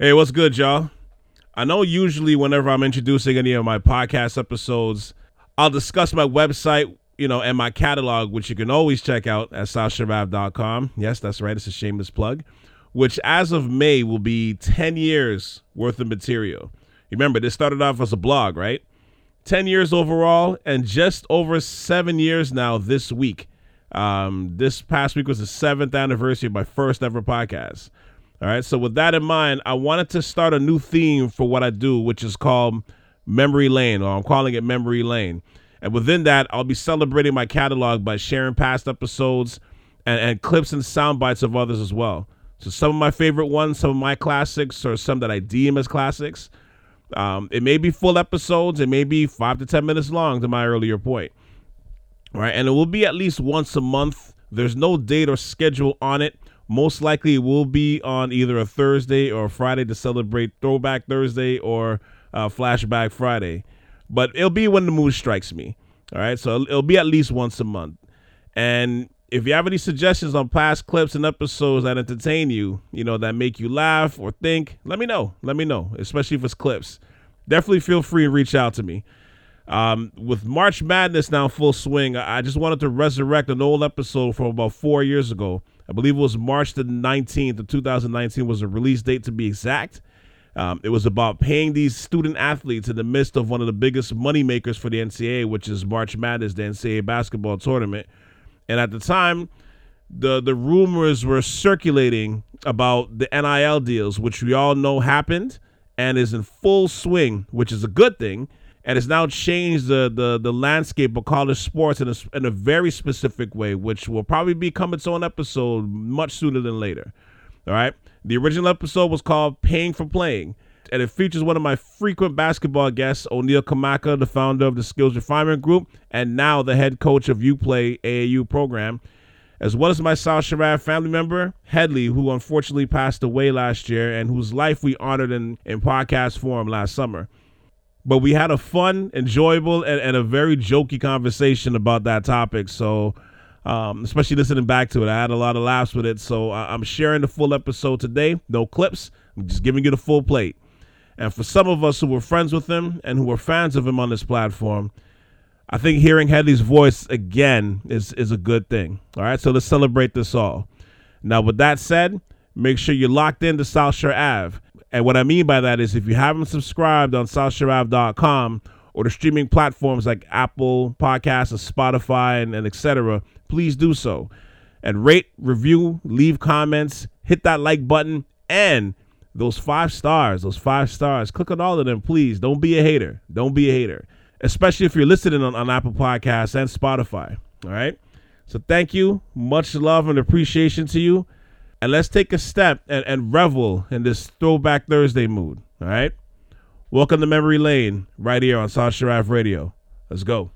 Hey, what's good, y'all? I know usually whenever I'm introducing any of my podcast episodes, I'll discuss my website, you know, and my catalog, which you can always check out at southshoreave.com. Yes, that's right. It's a shameless plug, which as of May will be 10 years worth of material. Remember, this started off as a blog, right? 10 years overall, and just over seven years now this week. Um, this past week was the seventh anniversary of my first ever podcast. All right. So with that in mind, I wanted to start a new theme for what I do, which is called Memory Lane, or I'm calling it Memory Lane. And within that, I'll be celebrating my catalog by sharing past episodes and, and clips and sound bites of others as well. So some of my favorite ones, some of my classics, or some that I deem as classics. Um, it may be full episodes, it may be five to ten minutes long, to my earlier point. All right, and it will be at least once a month. There's no date or schedule on it. Most likely, will be on either a Thursday or a Friday to celebrate Throwback Thursday or uh, Flashback Friday. But it'll be when the mood strikes me. All right, so it'll be at least once a month. And if you have any suggestions on past clips and episodes that entertain you, you know, that make you laugh or think, let me know. Let me know, especially if it's clips. Definitely feel free to reach out to me. Um, with March Madness now full swing, I just wanted to resurrect an old episode from about four years ago I believe it was March the 19th of 2019 was the release date to be exact. Um, it was about paying these student athletes in the midst of one of the biggest money makers for the NCAA, which is March Madness, the NCAA basketball tournament. And at the time, the the rumors were circulating about the NIL deals, which we all know happened and is in full swing, which is a good thing and it's now changed the the, the landscape of college sports in a, in a very specific way, which will probably become its own episode much sooner than later. All right. The original episode was called Paying for Playing, and it features one of my frequent basketball guests, O'Neil Kamaka, the founder of the Skills Refinement Group, and now the head coach of UPlay AAU program, as well as my South Shore Ave family member, Headley, who unfortunately passed away last year and whose life we honored in, in podcast form last summer. But we had a fun, enjoyable, and, and a very jokey conversation about that topic. So, um, especially listening back to it, I had a lot of laughs with it. So I, I'm sharing the full episode today. No clips. I'm just giving you the full plate. And for some of us who were friends with him and who were fans of him on this platform, I think hearing Headley's voice again is is a good thing. All right, so let's celebrate this all. Now, with that said, make sure you're locked into South Shore Ave. And what I mean by that is if you haven't subscribed on SouthShoreAve.com or the streaming platforms like Apple Podcasts and Spotify and, and etc., please do so. And rate, review, leave comments, hit that like button, and those five stars, those five stars, click on all of them, please. Don't be a hater. Don't be a hater. Especially if you're listening on, on Apple Podcasts and Spotify. All right. So thank you. Much love and appreciation to you and let's take a step and, and revel in this throwback Thursday mood. All right. Welcome to Memory Lane, right here on South Shore Ave Radio. Let's go.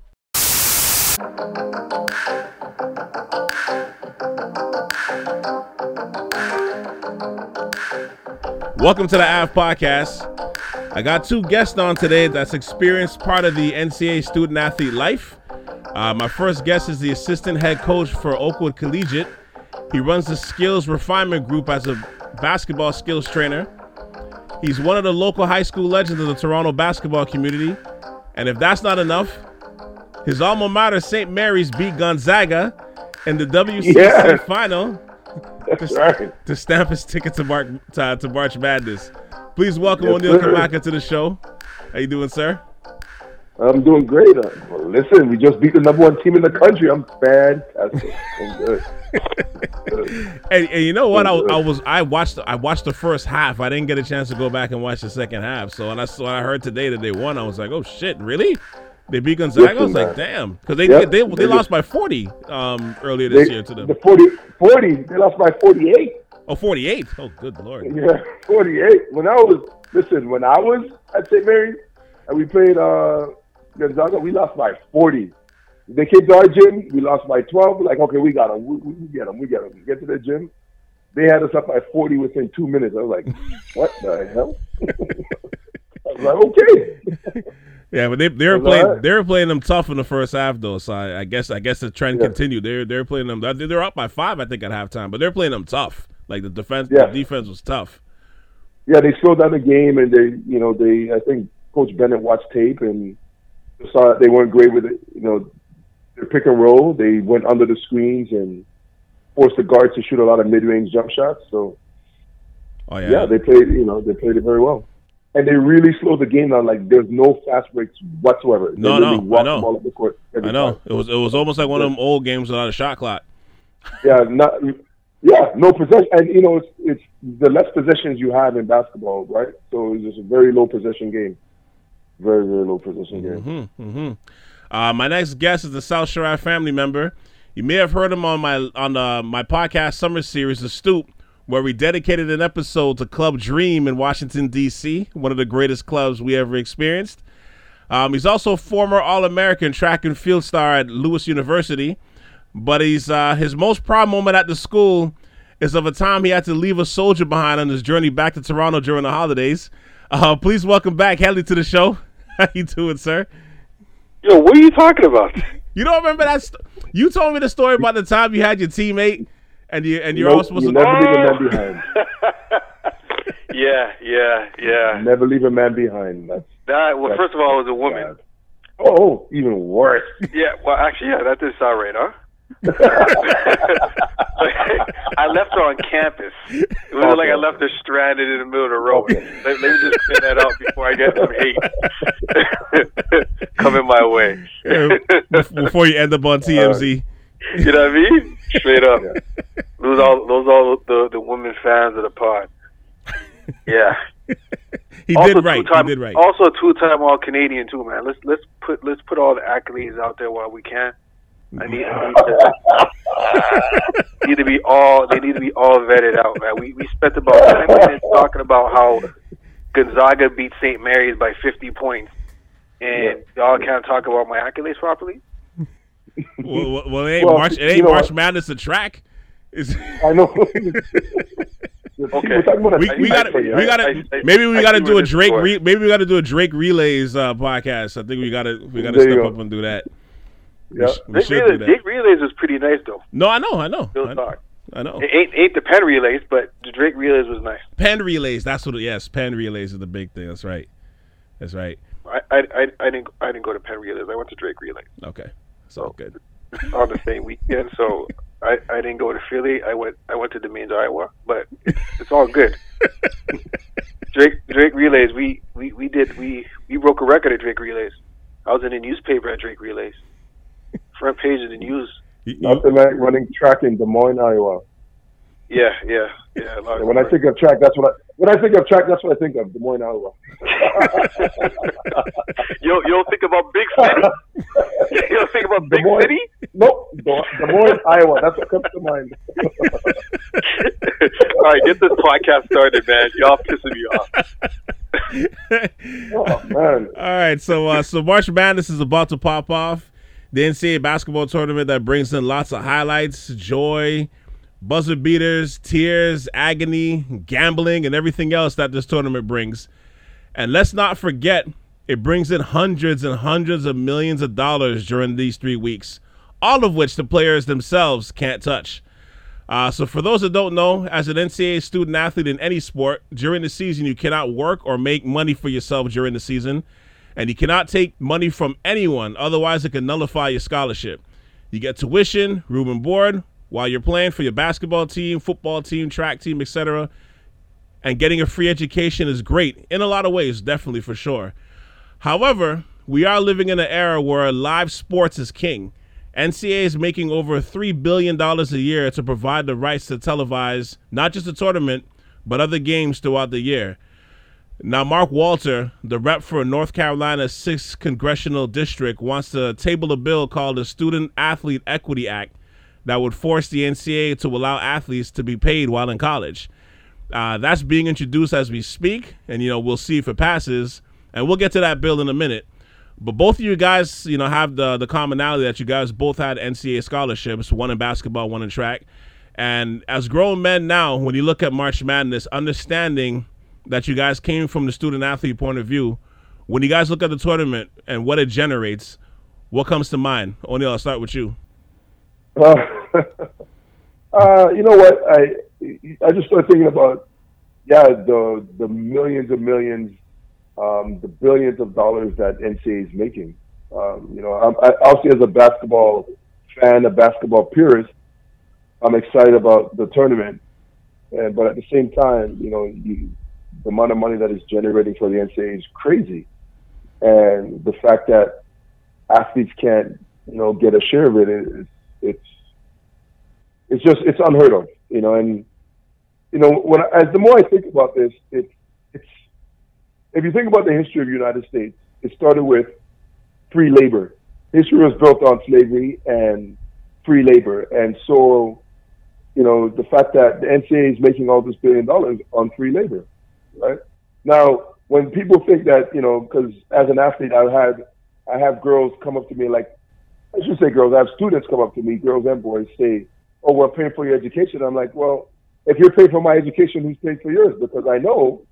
Welcome to the AF Podcast. I got two guests on today that's experienced part of the NCAA student athlete life. Uh, my first guest is the assistant head coach for Oakwood Collegiate. He runs the Skills Refinement Group as a basketball skills trainer. He's one of the local high school legends of the Toronto basketball community. And if that's not enough, his alma mater, St. Mary's, beat Gonzaga in the WCC yeah. final to, right. to, stamp his ticket to, Mark, to, to March Madness. Please welcome yes, O'Neil Kamaka to the show. How you doing, sir? I'm doing great. Uh, well, listen, we just beat the number one team in the country. I'm fantastic. I'm good. And, and, you know what? I, I, was I watched I watched the first half. I didn't get a chance to go back and watch the second half. So when I saw I heard today that they won, I was like, oh shit, really? They beat Gonzaga. Listen, I was like, damn, because they, yep. they, they, they lost by 40 um, earlier this they, year to them. The 40, 40 they lost by 48. Oh, 48. Oh, good lord. Yeah, 48. When I was listen, when I was at St. Mary's and we played uh Gonzaga, we lost by 40. They came to our gym, we lost by 12. Like, okay, we got them. We, we get them. We get them. Get to the gym. They had us up by 40 within two minutes. I was like, what the hell? I was like, okay. Yeah, but they they were playing right. they were playing them tough in the first half though. So I, I guess I guess the trend yeah. continued. They're they're playing them. They're up by five, I think, at halftime. But they're playing them tough. Like the defense, yeah. the defense was tough. yeah, they slowed down the game, and they, you know, they. I think Coach Bennett watched tape and saw that they weren't great with it. You know, their pick and roll. They went under the screens and forced the guards to shoot a lot of mid-range jump shots. So, Oh yeah. yeah, they played. You know, they played it very well, and they really slowed the game down. Like there's no fast breaks whatsoever. They No, literally no, I know. the ball up the court every I know. time. It was it was almost like one of them old games without a shot clock. Yeah, not. Yeah, no possession, and you know it's it's the less possessions you have in basketball, right? So it's just a very low possession game, very very low possession game. hmm Uh, my next guest is a South Shore Ave family member. You may have heard him on my on uh, my podcast summer series, The Stoop, where we dedicated an episode to Club Dream in Washington D.C., one of the greatest clubs we ever experienced. Um, he's also a former All-American track and field star at Lewis University, but he's uh, his most proud moment at the school is of a time he had to leave a soldier behind on his journey back to Toronto during the holidays. Uh, please welcome back Headley to the show. How you doing, sir? Yo, what are you talking about? You don't remember that? St- you told me the story about the time you had your teammate, and you and you're Nope, all supposed you to. never leave a man behind. yeah, yeah, yeah. Never leave a man behind. That's That well, That's first of all, it was a woman. bad. Oh, even worse. Yeah, well, actually, yeah, that didn't sound right, huh? I left her on campus. It wasn't like I left her stranded in the middle of the road. Okay. Let, let me just clear that out before I get some hate coming my way. before you end up on TMZ. you know what I mean? Straight up. Those all those all the the women fans of the pod. Yeah. he also did right. He two-time- did right. Also two time all Canadian too, man. Let's let's put let's put all the accolades out there while we can. I need, I need to need to be all they need to be all vetted out, man. We we spent about ten minutes talking about how Gonzaga beat St. Mary's by fifty points, and y'all can't talk about my accolades properly. well, well, well, it ain't Well, March. It ain't March what? Madness a track. It's, I know. Okay. We're talking about a we got to we got I- to maybe we got to do a Drake. Re, maybe we got to do a Drake relays uh, podcast. I think we got to we got to step go. up and do that. Yeah. We Dick Relays. Dick Relays was pretty nice though. No, I know, I know, Real I know. talk. I know. It ain't ain't the Penn Relays, but the Drake Relays was nice. Penn relays. That's what. It, yes, Penn relays is the big thing. That's right. That's right. I, I I didn't I didn't go to Penn Relays. I went to Drake Relays. Okay. So good. on the same weekend. So I, I didn't go to Philly. I went I went to Des Moines, Iowa. But it's, it's all good. Drake Drake Relays. We, we, we did we, we broke a record at Drake Relays. I was in the newspaper at Drake Relays. Front page of the news. You- you- Nothing like running track in Des Moines, Iowa. Yeah, yeah, yeah. And when I think of track, that's what I when I think of track, that's what I think of Des Moines, Iowa. you don't- you don't think about big city. you don't think about big Moines. city. Nope, Des Des Moines, Iowa. That's what comes to mind. all right, get this podcast started, man. Y'all pissing me off. oh man, All right, so uh, so March Madness is about to pop off. The NCAA basketball tournament that brings in lots of highlights, joy, buzzer beaters, tears, agony, gambling, and everything else that this tournament brings. And let's not forget, it brings in hundreds and hundreds of millions of dollars during these three weeks, all of which the players themselves can't touch. Uh, so, for those that don't know, as an NCAA student athlete in any sport, during the season, you cannot work or make money for yourself during the season, and you cannot take money from anyone, otherwise, it can nullify your scholarship. You get tuition, room and board while you're playing for your basketball team, football team, track team, etc. And getting a free education is great in a lot of ways, definitely for sure. However, we are living in an era where live sports is king. NCAA is making over $3 billion a year to provide the rights to televise not just the tournament, but other games throughout the year. Now, Mark Walker, the rep for North Carolina's 6th Congressional District, wants to table a bill called the Student Athlete Equity Act that would force the NCAA to allow athletes to be paid while in college. Uh, that's being introduced as we speak, and you know we'll see if it passes, and we'll get to that bill in a minute. But both of you guys, you know, have the the commonality that you guys both had NCAA scholarships, one in basketball, one in track. And as grown men now, when you look at March Madness, understanding that you guys came from the student athlete point of view, when you guys look at the tournament and what it generates, what comes to mind? O'Neil, I'll start with you. Uh, uh, you know what? I I just started thinking about yeah, the the millions and millions, um, the billions of dollars that NCAA is making. Um, you know, I'm, I, obviously as a basketball fan, a basketball purist, I'm excited about the tournament. And but at the same time, you know, you, the amount of money that is generating for the NCAA is crazy, and the fact that athletes can't, you know, get a share of it is it's it's just it's unheard of, you know. And you know, when I, as the more I think about this, it's it's if you think about the history of the United States, it started with free labor. History was built on slavery and free labor, and so you know the fact that the NCAA is making all this billion dollars on free labor, right? Now, when people think that you know, because as an athlete, I've had I have girls come up to me like I should say girls. I have students come up to me, girls and boys, say, "Oh, we're paying for your education." I'm like, "Well, if you're paying for my education, who's paying for yours?" Because I know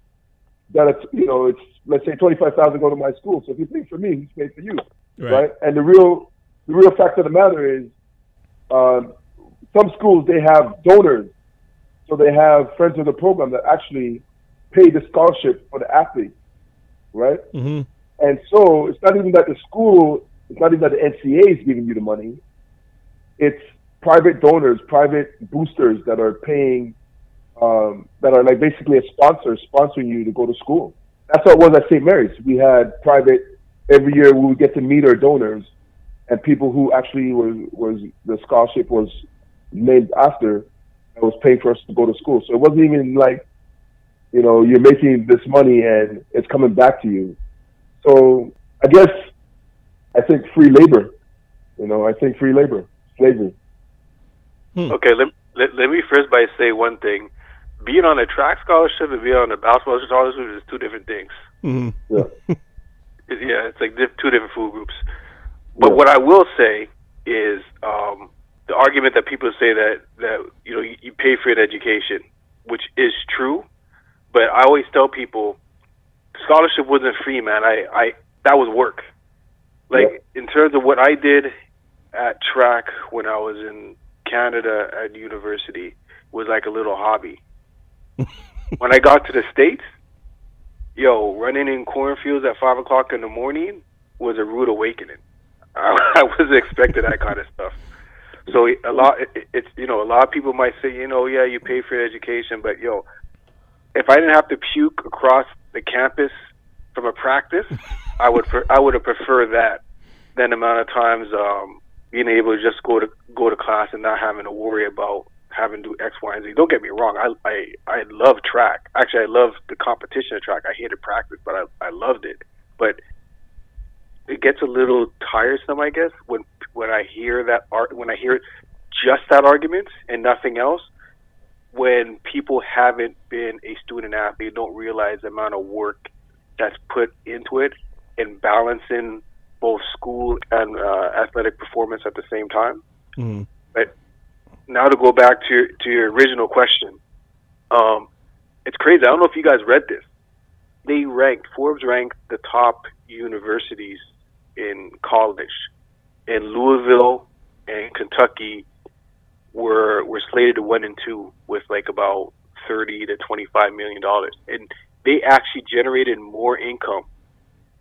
that it's you know it's let's say twenty five thousand go to my school. So if you pay for me, who's paying for you, right. right? And the real the real fact of the matter is, um, some schools they have donors, so they have friends of the program that actually pay the scholarship for the athlete, right? Mm-hmm. And so it's not even that the school, it's not even that the NCAA is giving you the money. It's private donors, private boosters that are paying, um, that are like basically a sponsor sponsoring you to go to school. That's what it was at St. Mary's. We had private every year. We would get to meet our donors and people who actually was was the scholarship was named after and was paying for us to go to school. So it wasn't even like, you know, you're making this money and it's coming back to you. So I guess I think free labor. You know, I think free labor, slavery. Hmm. Okay, let, let let me first by say one thing: being on a track scholarship and being on a basketball scholarship is two different things. Mm-hmm. Yeah, yeah, it's like two different food groups. But yeah. what I will say is um, the argument that people say that that you know you, you pay for an education, which is true. But I always tell people scholarship wasn't free, man. I, I that was work. Like in terms of what I did at track when I was in Canada at university was like a little hobby. when I got to the states, yo, running in cornfields at five o'clock in the morning was a rude awakening. I, I wasn't expecting that kind of stuff. So a lot, it, it's you know, a lot of people might say, you know, yeah, you pay for your education, but yo, if I didn't have to puke across the campus from a practice, I would I would have preferred that than the amount of times um, being able to just go to go to class and not having to worry about having to do X, Y, and Z. Don't get me wrong, I I I love track. Actually, I love the competition of track. I hated practice, but I I loved it. But it gets a little tiresome, I guess, when when I hear that art when I hear just that argument and nothing else when people haven't been a student athlete, don't realize the amount of work that's put into it and balancing both school and uh, athletic performance at the same time. Mm-hmm. But now to go back to to your original question, um, it's crazy. I don't know if you guys read this. They ranked Forbes ranked the top universities in college, in Louisville and Kentucky were were slated to one and two with like about thirty to twenty five million dollars, and they actually generated more income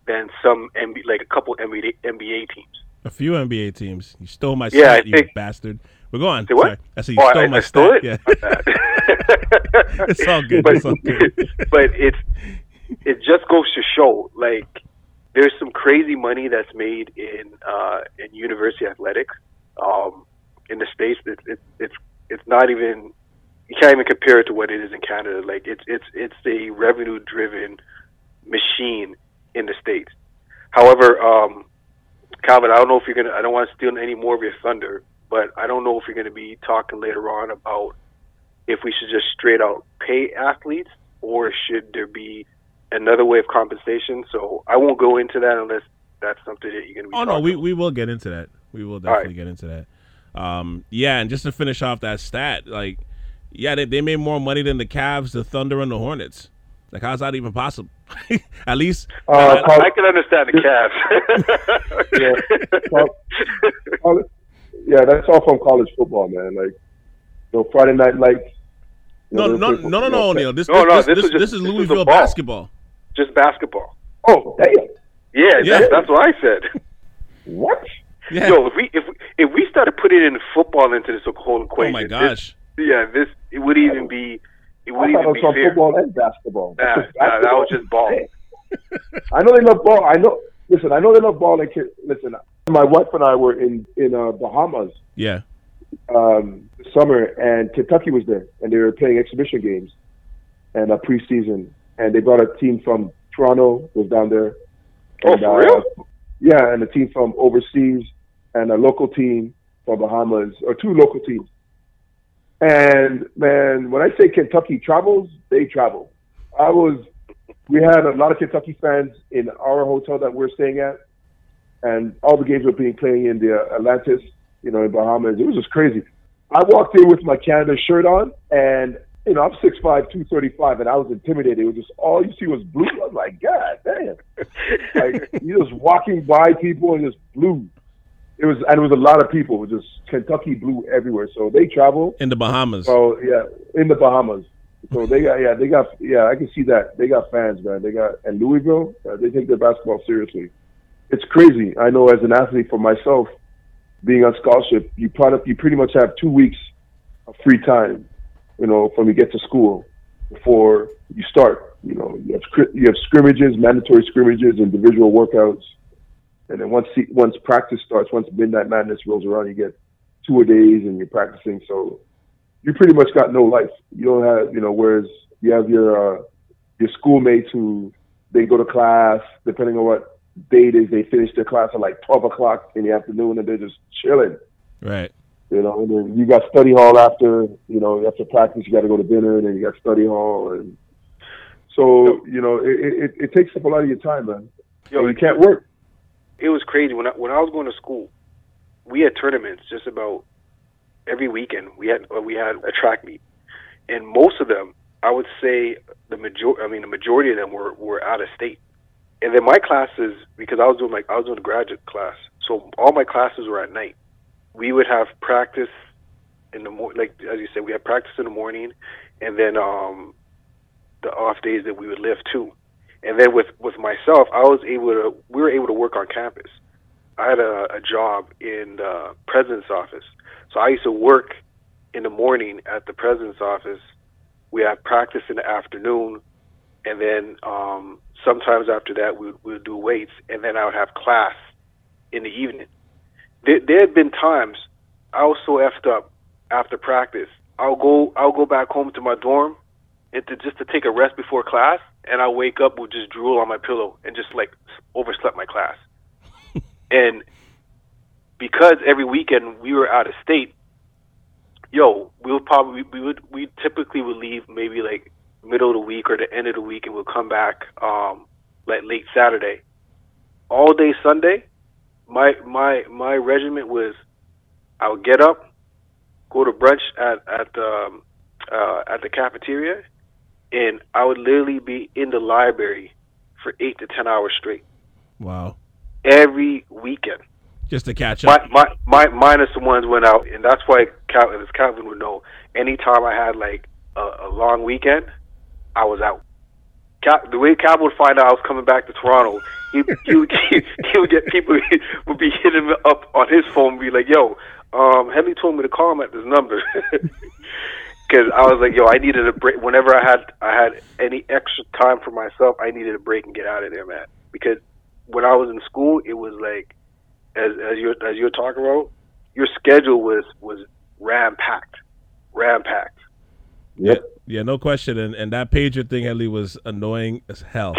than some NBA, like a couple NBA NBA teams. A few NBA teams. You stole my yeah, stat, you bastard. We're going. Say what? I said you oh, stole I, my I stole stat. It? Yeah. it's all good. But, it's all good. but it's it just goes to show like there's some crazy money that's made in uh, in university athletics. Um, in the states, it's it's it's it's not even you can't even compare it to what it is in Canada. Like it's it's it's a revenue driven machine in the states. However, um, Calvin, I don't know if you're gonna. I don't want to steal any more of your thunder, but I don't know if you're gonna be talking later on about if we should just straight out pay athletes or should there be another way of compensation. So I won't go into that unless that's something that you're gonna be. Oh no, we we will get into that. We will definitely right. get into that. Um, yeah, and just to finish off that stat, like, yeah, they, they made more money than the Cavs, the Thunder, and the Hornets. Like, how's that even possible? At least uh, I, I, can understand the Cavs. yeah, yeah, that's all from college football, man. Like, you know, Friday Night Lights. No, know, no, they no, no, playing- no, you know, Neil. This, No, no, this, this this, was just- this is Louisville the ball. basketball. Just basketball. Oh, damn. Yeah, Yeah. That's, that's what I said. What? Yeah. Yo, if we if we, if we started putting in football into this whole equation, oh equation, my this- gosh. yeah, this it would even be it would thought even it be was on fair. football and basketball. Nah, Just nah, that was just ball. I know they love ball. I know. Listen, I know they love ball. And kid- listen, my wife and I were in in uh, Bahamas Yeah. um, summer, and Kentucky was there, and they were playing exhibition games and a preseason, and they brought a team from Toronto was down there. Oh, And, for uh, real? Yeah, and a team from overseas, and a local team from Bahamas, or two local teams. And man, when I say Kentucky travels, they travel. I was, we had a lot of Kentucky fans in our hotel that we're staying at, and all the games were being played in the Atlantis, you know, in Bahamas. It was just crazy. I walked in with my Canada shirt on, and you know, I'm 6'5", 235, and I was intimidated. It was just all you see was blue. I was like, God damn! Like you're just walking by people and just blue. It was, and it was a lot of people. Just Kentucky blue everywhere. So they travel. In the Bahamas. So yeah, in the Bahamas. So they got yeah they got yeah I can see that they got fans man they got and Louisville uh, they take their basketball seriously. It's crazy. I know as an athlete for myself, being on scholarship, you probably you pretty much have two weeks of free time, you know, from you get to school before you start. You know, you have you have scrimmages, mandatory scrimmages, individual workouts, and then once once practice starts, once Midnight Madness rolls around, you get two a days and you're practicing. So you pretty much got no life. You don't have, you know, whereas you have your uh, your schoolmates who they go to class, depending on what day it is, they finish their class at like twelve o'clock in the afternoon, and they're just chilling. Right. You know, and then you got study hall after, you know, after practice, you got to go to dinner, and then you got study hall, and so you know, it, it, it takes up a lot of your time, man. Yo, you can't work. It was crazy when I, when I was going to school. We had tournaments just about every weekend. We had uh, we had a track meet, and most of them, I would say the major I mean the majority of them were were out of state. And then my classes, because I was doing like I was doing a graduate class, so all my classes were at night. We would have practice in the morning, like as you said, we had practice in the morning, and then um, the off days that we would lift too. And then with with myself, I was able to we were able to work on campus. I had a, a job in the president's office, so I used to work in the morning at the president's office. We had practice in the afternoon, and then um, sometimes after that we would do weights, and then I would have class in the evening. There, there had been times I was so effed up after practice. I'll go I'll go back home to my dorm and to just to take a rest before class, and I'll wake up with just drool on my pillow and just like overslept my class. and because every weekend we were out of state, yo, we would probably we would we typically would leave maybe like middle of the week or the end of the week, and we'll come back um, like late Saturday. All day Sunday, my my my regiment was I would get up, go to brunch at at the um, uh, at the cafeteria, and I would literally be in the library for eight to ten hours straight Wow. every weekend. Just to catch up. My, my, my, minus the ones went out, and that's why Calvin, as Calvin would know, anytime I had like a, a long weekend, I was out. Cal, the way Calvin would find out I was coming back to Toronto, he, he, would, he, he would get people would be hitting him up on his phone, and be like, "Yo, um, Headley told me to call him at this number." Because I was like, "Yo, I needed a break." Whenever I had I had any extra time for myself, I needed a break and get out of there, man. Because when I was in school, it was like as as you're as you're talking about, your schedule was was ram packed, ram packed. Yep. Yeah, no question. And and that pager thing, Headley, was annoying as hell.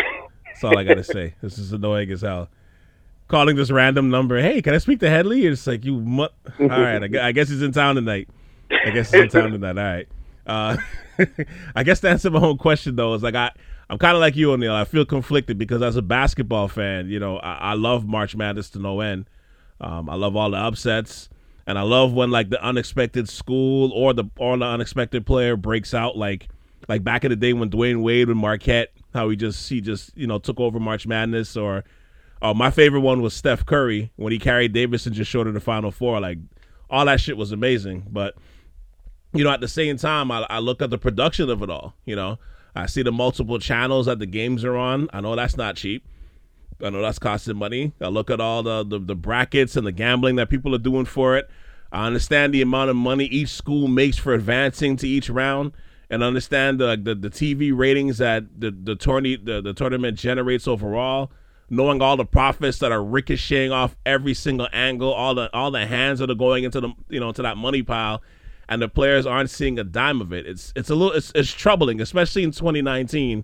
That's all I gotta say. This is annoying as hell. Calling this random number. Hey, can I speak to Headley? It's like you. Mu- all right, I, I guess he's in town tonight. I guess he's in town tonight. All right. Uh, I guess to answer my own question though is like I. I'm kind of like you, O'Neil. I feel conflicted because as a basketball fan, you know, I, I love March Madness to no end. Um, I love all the upsets, and I love when like the unexpected school or the or the unexpected player breaks out. Like like back in the day when Dwyane Wade and Marquette, how he just he just you know took over March Madness. Or uh, my favorite one was Steph Curry when he carried Davidson just short of the Final Four. Like all that shit was amazing. But you know, at the same time, I, I look at the production of it all. You know, I see the multiple channels that the games are on. I know that's not cheap. I know that's costing money. I look at all the, the, the brackets and the gambling that people are doing for it. I understand the amount of money each school makes for advancing to each round, and understand the the, the TV ratings that the the tourney the, the tournament generates overall. Knowing all the profits that are ricocheting off every single angle, all the all the hands that are going into the you know to that money pile, and the players aren't seeing a dime of it. It's it's a little it's, it's troubling, especially in 2019,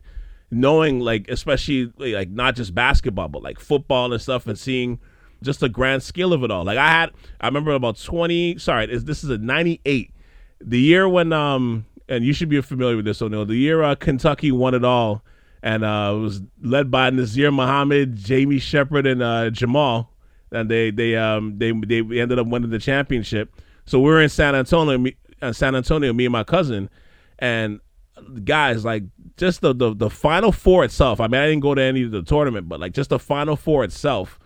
knowing like especially like not just basketball but like football and stuff, and seeing just the grand scale of it all. Like I had, I remember about 20. Sorry, is this is a 98, the year when um, and you should be familiar with this, O'Neil. The year uh, Kentucky won it all, and uh, it was led by Nazr Mohammed, Jamie Shepard, and uh, Jamal, and they they um they they ended up winning the championship. So we're in San Antonio, me, uh, San Antonio, me and my cousin, and guys, like just the, the the final four itself. I mean, I didn't go to any of the tournament, but like just the final four itself,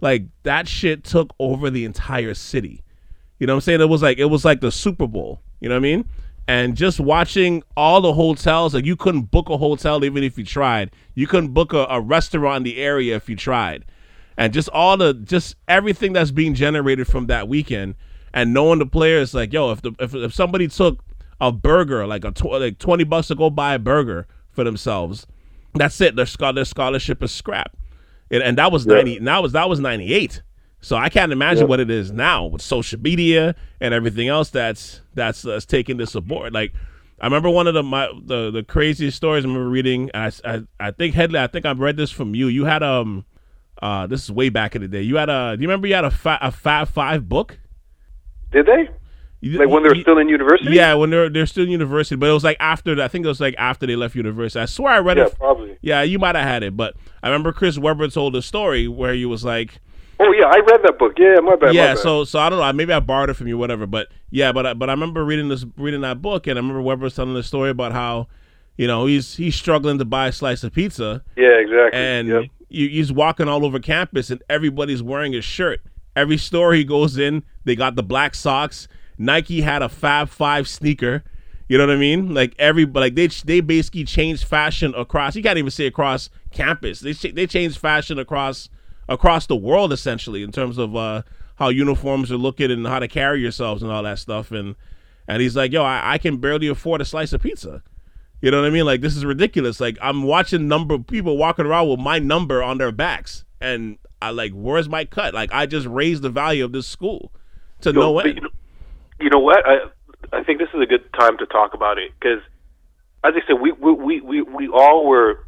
like that shit took over the entire city. You know what I'm saying? It was like it was like the Super Bowl. You know what I mean? And just watching all the hotels, like you couldn't book a hotel even if you tried. You couldn't book a, a restaurant in the area if you tried. And just all the just everything that's being generated from that weekend and knowing the players like yo if the if, if somebody took a burger like a tw- like 20 bucks to go buy a burger for themselves that's it their, their scholarship is scrapped and, and that was yeah. 90 that was that was 98 so I can't imagine yeah. what it is now with social media and everything else that's that's, that's taking this aboard like I remember one of the my the, the craziest stories I remember reading. I, I I think Headley. I think I've read this from you. You had um, uh, this is way back in the day. You had a. Do you remember you had a fa- a Fab Five book? Did they? Like when they're still in university? Yeah, when they're they're still in university. But it was like after I think it was like after they left university. I swear I read yeah, it. probably. Yeah, you might have had it, but I remember Chris Webber told a story where he was like. Oh yeah, I read that book. Yeah, my bad. Yeah, my bad. so so I don't know. Maybe I borrowed it from you, whatever. But yeah, but I, but I remember reading this reading that book, and I remember Webber was telling the story about how, you know, he's he's struggling to buy a slice of pizza. Yeah, exactly. And yep. you, he's walking all over campus, and everybody's wearing his shirt. Every store he goes in, they got the black socks Nike had a Fab Five sneaker. You know what I mean? Like every, like they they basically changed fashion across. You can't even say across campus. They they changed fashion across across the world essentially in terms of uh, how uniforms are looking and how to carry yourselves and all that stuff. And and he's like, yo, I, I can barely afford a slice of pizza. You know what I mean? Like this is ridiculous. Like I'm watching number people walking around with my number on their backs, and I like, where's my cut? Like I just raised the value of this school to yo, no end you know what? I I think this is a good time to talk about it because, as I said, we we we we all were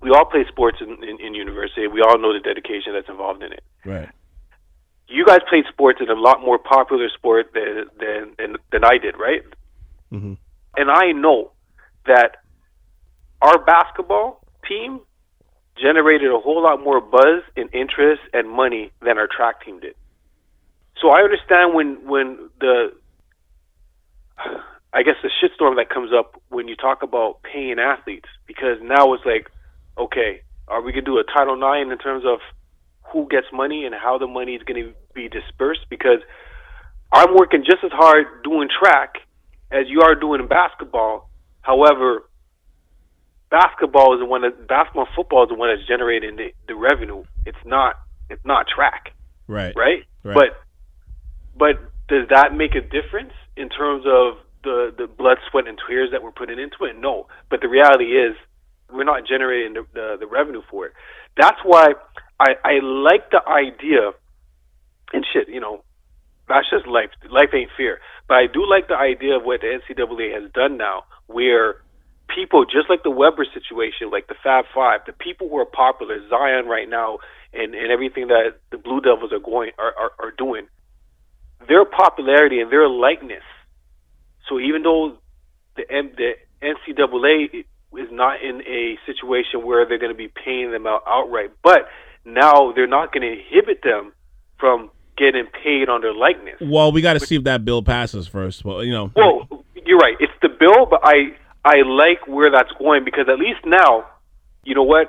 we all play sports in, in, in university. We all know the dedication that's involved in it. Right. You guys played sports in a lot more popular sport than than than, than I did, right? Mm-hmm. And I know that our basketball team generated a whole lot more buzz and interest and money than our track team did. So I understand when when the I guess the shitstorm that comes up when you talk about paying athletes because now it's like, okay, are we gonna do a Title IX in terms of who gets money and how the money is gonna be dispersed? Because I'm working just as hard doing track as you are doing basketball. However, basketball is the one that basketball and football is the one that's generating the, the revenue. It's not it's not track. Right. Right? right. But but does that make a difference in terms of the the blood, sweat, and tears that we're putting into it? No. But the reality is, we're not generating the the, the revenue for it. That's why I I like the idea. And shit, you know, that's just life. Life ain't fair. But I do like the idea of what the NCAA has done now, where people, just like the Webber situation, like the Fab Five, the people who are popular, Zion right now, and, and everything that the Blue Devils are going are, are, are doing, their popularity and their likeness. So even though the the NCAA is not in a situation where they're going to be paying them out outright, but now they're not going to inhibit them from getting paid on their likeness. Well, we got to see if that bill passes first. Well, you know. Well, you're right. It's the bill, but I I like where that's going because at least now, you know what?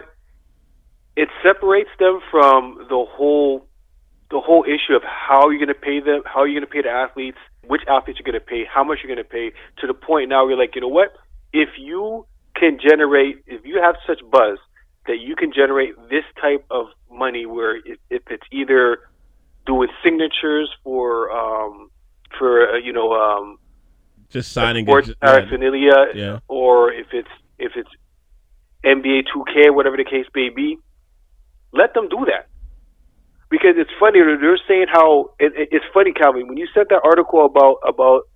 It separates them from the whole the whole issue of how you're going to pay them, how you're going to pay the athletes. which athletes you're going to pay, how much you're going to pay, to the point now where you're like, you know what? If you can generate, if you have such buzz that you can generate this type of money, where if, if it's either doing signatures for, um, for uh, you know, um, Just signing sports paraphernalia, Yeah. or if it's if it's NBA 2K, whatever the case may be, let them do that. Because it's funny they're saying how it, it, it's funny, Calvin. When you sent that article about about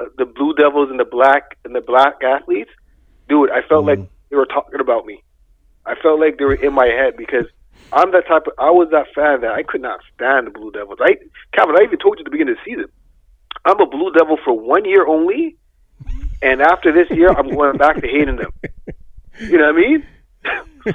uh, the Blue Devils and the black and the black athletes, dude, I felt like they were talking about me. I felt like they were in my head because I'm that type of. I was that fan that I could not stand the Blue Devils. I, Calvin, I even told you at the beginning of the season, I'm a Blue Devil for one year only, and after this year, I'm going back to hating them. You know what I mean?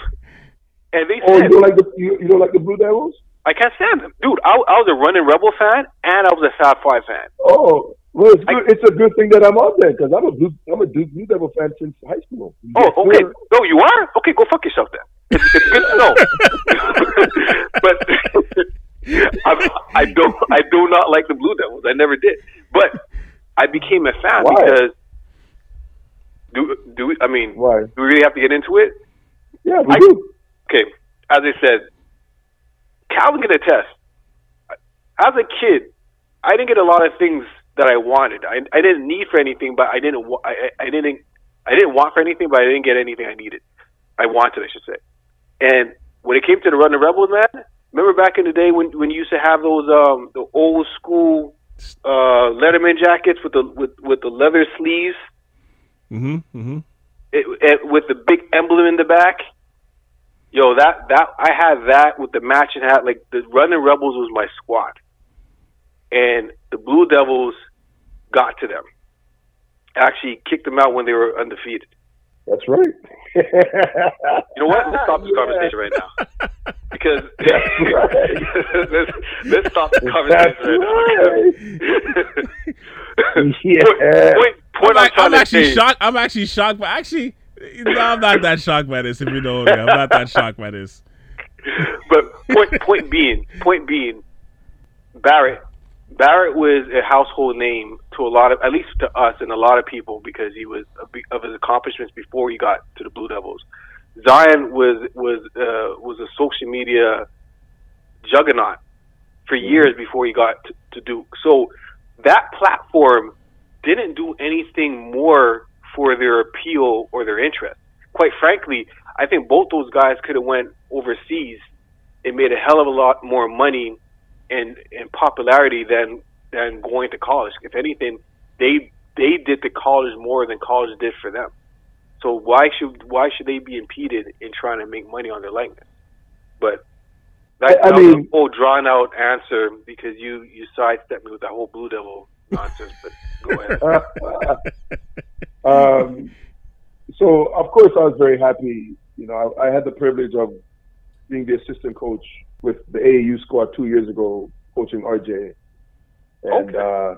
and they Oh, said, you don't like the you, you don't like the Blue Devils? I can't stand them, dude. I, I was a running Rebel fan, and I was a Fab Five fan. Oh, well, it's, I- good, it's a good thing that I'm on there because I'm a blue I'm a Blue, blue Devil fan since high school. Oh, okay. sir. No, you are? Okay, go fuck yourself then. It's, it's good to know. but I, I don't. I do not like the Blue Devils. I never did. But I became a fan Why? because do do we, I mean Why? do we really have to get into it? Yeah, we I- do. Okay, as I said, Calvin can attest. As a kid, I didn't get a lot of things that I wanted. I, I didn't need for anything, but I didn't. I I didn't. I didn't want for anything, but I didn't get anything I needed. I wanted, I should say. And when it came to the Run the Rebels, man, remember back in the day when when you used to have those um the old school uh Letterman jackets with the with with the leather sleeves, Mm-hmm. Mm-hmm. it, it, with the big emblem in the back. Yo, that that I had that with the matching hat. Like the Running Rebels was my squad, and the Blue Devils got to them. Actually, kicked them out when they were undefeated. That's right. You know what? Let's stop this Yeah. conversation right now because That's right. let's, let's stop the That's conversation right now. Yeah. Point, point, point I'm, I'm, I'm actually say- shocked. I'm actually shocked, but actually, no, I'm not that shocked by this. If you know me, I'm not that shocked by this. but point point being, point being, Barrett Barrett was a household name to a lot of, at least to us and a lot of people, because he was of his accomplishments before he got to the Blue Devils. Zion was was uh, was a social media juggernaut for years before he got to, to Duke. So that platform didn't do anything more for their appeal or their interest. Quite frankly, I think both those guys could have went overseas and made a hell of a lot more money and, and popularity than than going to college. If anything, they they did to college more than college did for them. So why should why should they be impeded in trying to make money on their likeness? But that, I- that was mean- a whole drawn out answer because you you sidestepped me with that whole Blue Devil nonsense. But go ahead. um, so of course I was very happy. You know, I, I had the privilege of being the assistant coach with the AAU squad two years ago, coaching RJ. And Okay. uh,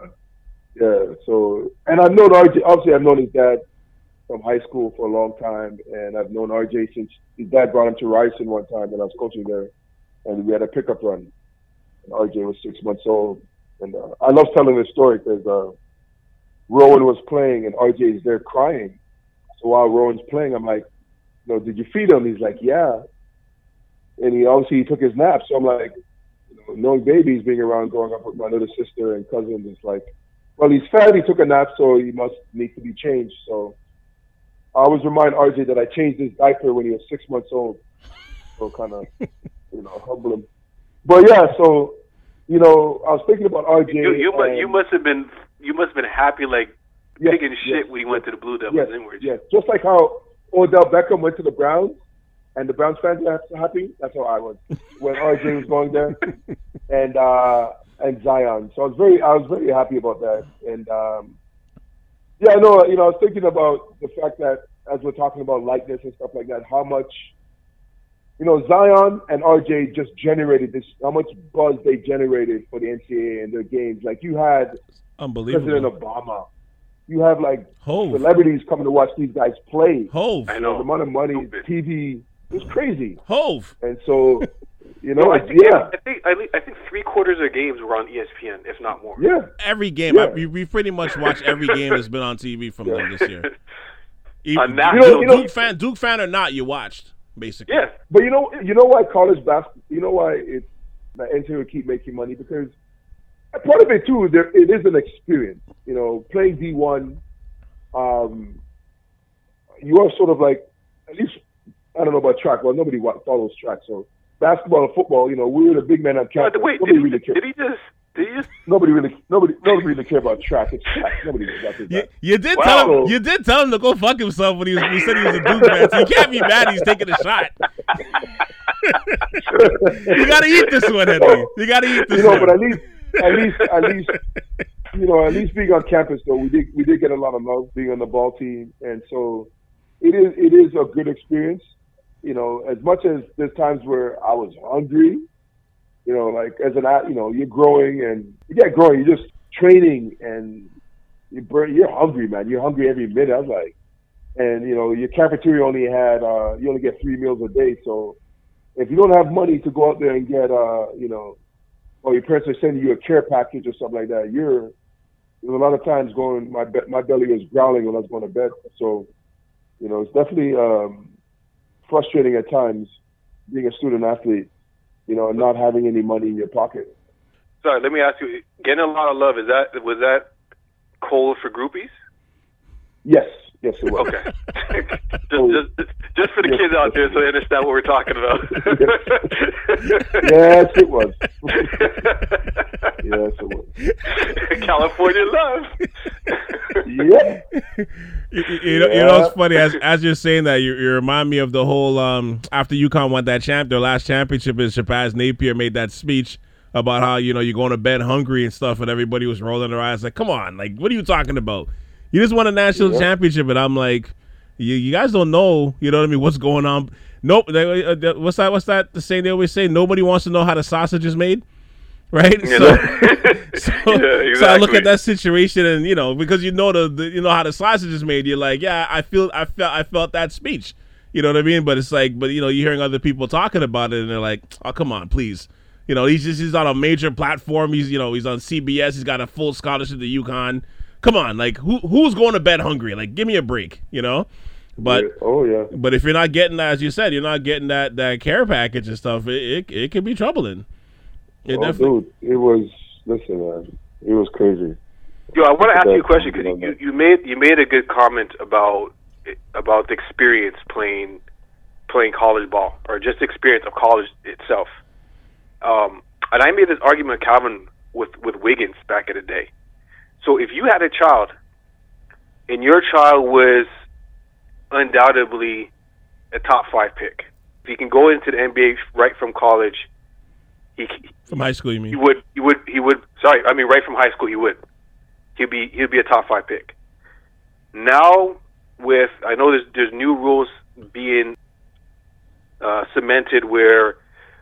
yeah, so and I've known RJ. Obviously, I've known his dad from high school for a long time, and I've known RJ since his dad brought him to Ryerson one time when I was coaching there, and we had a pickup run. And RJ was six months old, and uh, I love telling this story because. Uh, Rowan was playing and RJ is there crying. So while Rowan's playing, I'm like, you know, did you feed him? He's like, yeah. And he obviously he took his nap. So I'm like, you know, knowing babies being around growing up with my little sister and cousins, it's like, well, he's fat. He took a nap, so he must need to be changed. So I always remind RJ that I changed his diaper when he was six months old. So kind of, you know, humble him. But yeah, so you know, I was thinking about RJ. You you must and- you must have been you must have been happy like Yes, picking shit yes, when he went to the Blue Devils yes, inwards. yes. Just like how Odell Beckham went to the Browns, and the Browns fans were happy. That's how I was when RJ was going there, and uh, and Zion. So I was very I was very happy about that. And um, yeah, no, you know, I was thinking about the fact that as we're talking about likeness and stuff like that, how much. You know, Zion and RJ just generated this. How much buzz they generated for the NCAA and their games. Like you had unbelievable President Unbelievable. Obama. You have like Hov. celebrities coming to watch these guys play. Hov. I know, know. the amount of money, TV, it was crazy. Hov. And so, You know, No, I think, yeah, I think I, think- I think three quarters of games were on ESPN, if not more. yeah. Every game, Yeah. I, we, we pretty much watch every game that's been on TV from them this year. Even, On that- Duke, You know- Duke fan, Duke fan or not, you watched basically. Yeah, But you know, you know why college basketball? You know why it's the NCAA will keep making money because part of it too. There, it is an experience. You know, playing D one, um, you are sort of like at least I don't know about track. Well, nobody wa- follows track, so basketball and football. You know, we were the big men on Uh, campus. wait, nobody did he, really cared. did he just? Did he just? Nobody really, nobody, nobody really care about track. It's track. Nobody got this. You, you did Wow. tell him. You did tell him to go fuck himself when he was. He said he was a Duke fan. So you can't be mad. He's taking a shot. you gotta eat this one, Henry. You gotta eat this you know, one. but at least, at least, at least, you know, at least being on campus though, we did we did get a lot of love being on the ball team, and so it is it is a good experience. You know, as much as there's times where I was hungry, you know, like as an you know, you're growing and you get growing, you're just training and you burn, you're hungry, man. You're hungry every minute. I was like, and you know, your cafeteria only had uh, you only get three meals a day, so if you don't have money to go out there and get uh, you know or your parents are sending you a care package or something like that, you're there's a lot of times going my be- my belly was growling when I was going to bed. So, you know, it's definitely um, frustrating at times being a student athlete, you know, and not having any money in your pocket. Sorry, let me ask you. Getting a lot of love is that was that cold for groupies? Yes, yes, it was. Okay. just, just, just for the kids out there, so they understand what we're talking about. yes, it was. yes, it was. California love. Yeah, You, you- you know, you know, it's funny as as you're saying that you, you remind me of the whole um after UConn won that champ their last championship and Shabazz Napier made that speech about how you know you're going to bed hungry and stuff and everybody was rolling their eyes like come on like what are you talking about you just won a national Yeah. championship and I'm like you, you guys don't know you know what I mean what's going on. Nope they, uh, uh, what's that what's that the saying they always say nobody wants to know how the sausage is made right? You so so, Yeah, so I look at that situation and you know because you know the, the you know how the sausage is made you're like yeah I feel I felt I felt that speech you know what I mean? But it's like but you know you're hearing other people talking about it and they're like oh come on please. You know he's just he's on a major platform he's you know he's on CBS he's got a full scholarship to UConn come on like who who's going to bed hungry like give me a break you know but oh yeah. but if you're not getting that as you said you're not getting that that care package and stuff it it, it can be troubling it Oh, definitely dude, it was. Listen, man, it was crazy. Yo, I want to ask you a question because you, you made you made a good comment about about the experience playing playing college ball or just experience of college itself. Um, and I made this argument, Calvin, with with Wiggins back in the day. So if you had a child, and your child was undoubtedly a top five pick, if he can go into the NBA right from college, he from high school you mean he would he would he would sorry I mean right from high school he would he'd be he'd be a top five pick. Now with I know there's there's new rules being uh, cemented where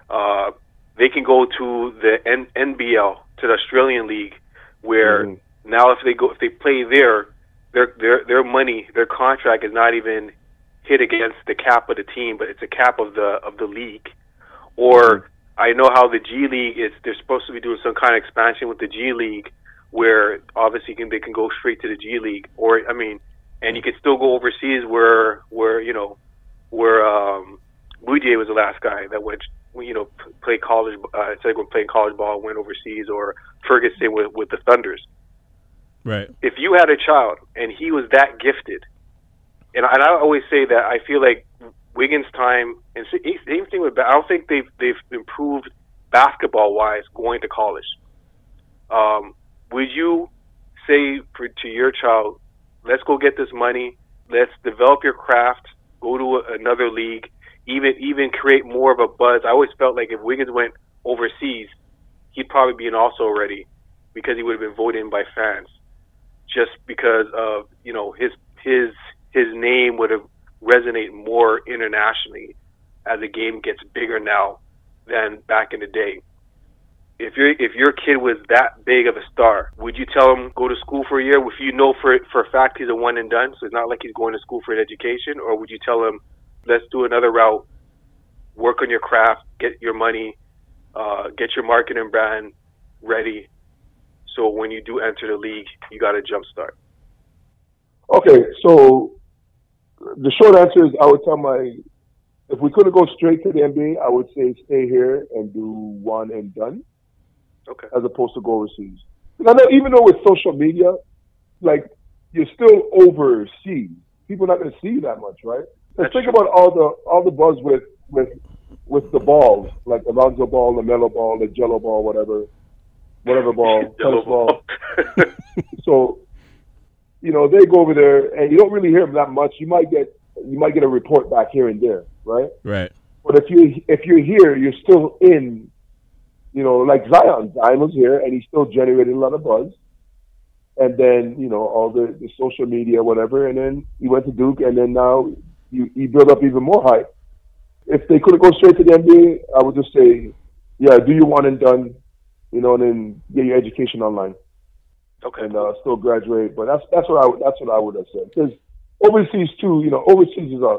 uh, they can go to the N- NBL to the Australian League where Mhm. Now if they go if they play there their their their money their contract is not even hit against the cap of the team but it's a cap of the of the league or I know how the G League is. They're supposed to be doing some kind of expansion with the G League, where obviously can, they can go straight to the G League, or I mean, and you can still go overseas where where you know where um, Mudiay was the last guy that went you know play college. Uh, it's like when playing college ball went overseas, or Ferguson with with the Thunders. Right If you had a child and he was that gifted, and I, and I always say that I feel like Wiggins' time and same thing with. I don't think they've they've improved basketball wise going to college. Um, would you say for, to your child, let's go get this money, let's develop your craft, go to a, another league, even even create more of a buzz? I always felt like if Wiggins went overseas, he'd probably be an All-Star already because he would have been voted in by fans, just because of you know his his his name would have resonate more internationally as the game gets bigger now than back in the day. If your if your kid was that big of a star, would you tell him go to school for a year if you know for for a fact he's a one and done? So it's not like he's going to school for an education, or would you tell him let's do another route, work on your craft, get your money, uh, get your marketing brand ready. So when you do enter the league, you got a jump start. Okay, so the short answer is I would tell my if we couldn't go straight to the NBA, I would say stay here and do one and done. Okay. As opposed to go overseas. I know even though with social media, like you're still overseas. People are not going to see you that much, right? Let's think true. about all the all the buzz with with with the balls, like the Lonzo ball, the Melo ball, the Jello ball, whatever, whatever ball, tennis ball. so, you know, they go over there, and you don't really hear them that much. You might get you might get a report back here and there, right? Right. But if you if you're here, you're still in. You know, like Zion. Zion was here, and he still generated a lot of buzz. And then you know all the, the social media, whatever. And then he went to Duke, and then now you, you build up even more hype. If they couldn't go straight to the NBA, I would just say, yeah, do your one and done, you know, and then get your education online. Okay. And uh, still graduate, but that's that's what I would, that's what I would have said because overseas too, you know, overseas is a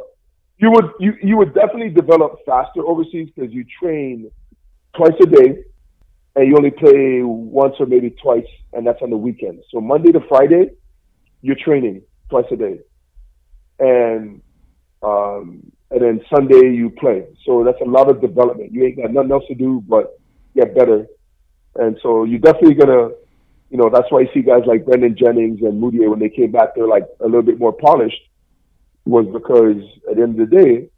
you would you you would definitely develop faster overseas because you train twice a day and you only play once or maybe twice, and that's on the weekend. So Monday to Friday, you're training twice a day, and um, and then Sunday you play. So that's a lot of development. You ain't got nothing else to do but get better, and so you're definitely gonna, you know, that's why you see guys like Brandon Jennings and Mudiay when they came back, they're like a little bit more polished, was because at the end of the day,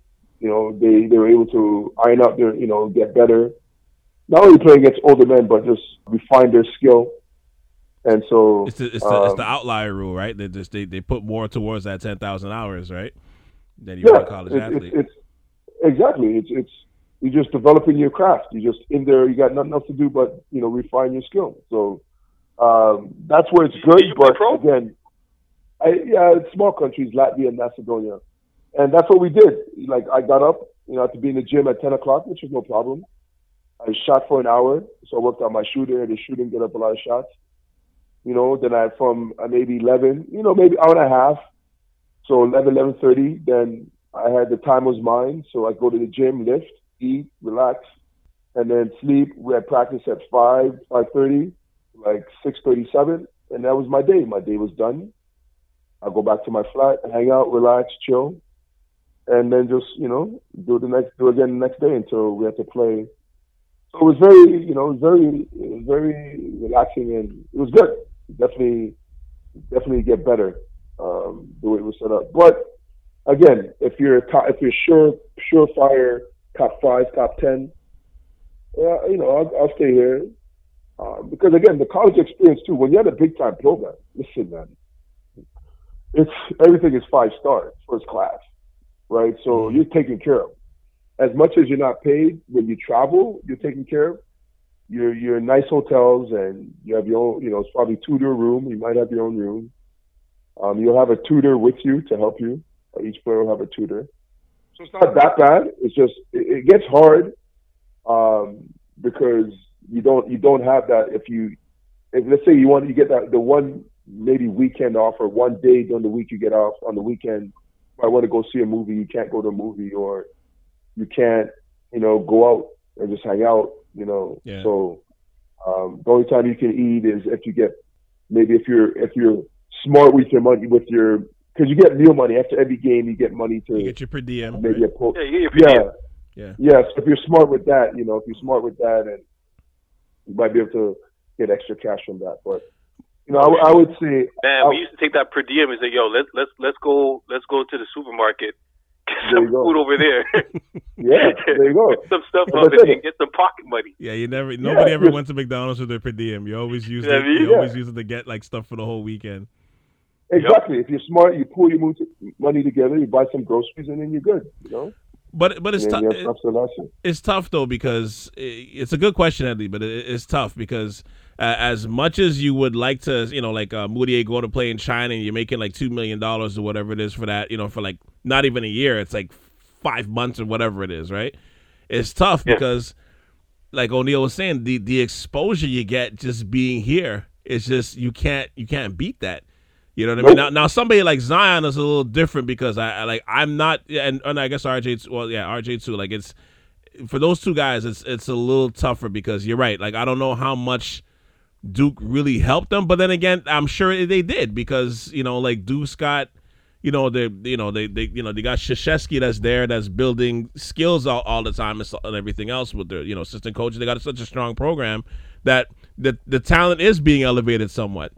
you know, they they were able to iron out their, you know, get better not only play against older men, but just refine their skill. And so it's the, it's, the, um, it's the outlier rule, right? They just they, they put more towards that ten thousand hours, right? Than you yeah, college it's, athlete. It's, it's, exactly. It's it's you're just developing your craft. You're just in there. You got nothing else to do but you know refine your skill. So um, that's where it's good. But again, I, yeah, it's small countries, Latvia and Macedonia, and that's what we did. Like I got up, you know, to be in the gym at ten o'clock, which was no problem. I shot for an hour, so I worked on my shooting. The shooting get up a lot of shots. You know, then I from uh, maybe 11, you know, maybe hour and a half. So 11, 11.30, then I had the time was mine. So I go to the gym, lift, eat, relax, and then sleep. We had practice at 5, 5.30, like 6.37, and that was my day. My day was done. I go back to my flat, hang out, relax, chill, and then just, you know, do the next, do again the next day until we have to play so it was very, you know, very, very relaxing and it was good. Definitely, definitely get better um, the way it was set up. But again, if you're if you're sure, surefire top five, top ten, you know, I'll, I'll stay here uh, because again, the college experience too. When you're at a big time program, listen, man, it's everything is five stars, first class, right? So mm-hmm. you're taken care of as much as you're not paid when you travel, you're taken care of. You're you're in nice hotels and you have your own, you know, it's probably tutor room. You might have your own room. Um, you'll have a tutor with you to help you. Each player will have a tutor. So it's not that bad. It's just it, it gets hard um, because you don't you don't have that if you if let's say you want you get that the one maybe weekend off or one day during the week you get off on the weekend. I want to go see a movie. You can't go to a movie or you can't, you know, go out and just hang out, you know. Yeah. So um, the only time you can eat is if you get maybe if you're if you're smart with your money with your because you get meal money after every game you get money to you get your per diem maybe right? a po- yeah, you get yeah yeah yeah so if you're smart with that you know if you're smart with that and you might be able to get extra cash from that but you know I, I would say man I, we used to take that per diem and say yo let's let's let's go let's go to the supermarket Get some food over there. yeah, there you go. Get some stuff up and get some pocket money. Yeah, you never. Nobody yeah, ever went to McDonald's with their per diem. You always use it. You yeah. always use it to get like stuff for the whole weekend. Exactly. Yep. If you're smart, you pull your money together, you buy some groceries, and then you're good. You know. But but it's tough. It's tough though because it's a good question, Eddie. But it's tough because uh, as much as you would like to, you know, like uh, go to play in China and you're making like two million dollars or whatever it is for that, you know, for like not even a year. It's like five months or whatever it is, right? It's tough yeah. because, like O'Neil was saying, the the exposure you get just being here is just you can't you can't beat that. You know what I mean? Now, now somebody like Zion is a little different because I, I like I'm not, and, and I guess RJ, well, yeah, RJ too. Like it's for those two guys, it's it's a little tougher because you're right. Like I don't know how much Duke really helped them, but then again, I'm sure they did because you know, like Duke Scott, you know, they you know they they you know they got Krzyzewski that's there that's building skills all, all the time and, so- and everything else with their you know assistant coaches. They got such a strong program that the the talent is being elevated somewhat.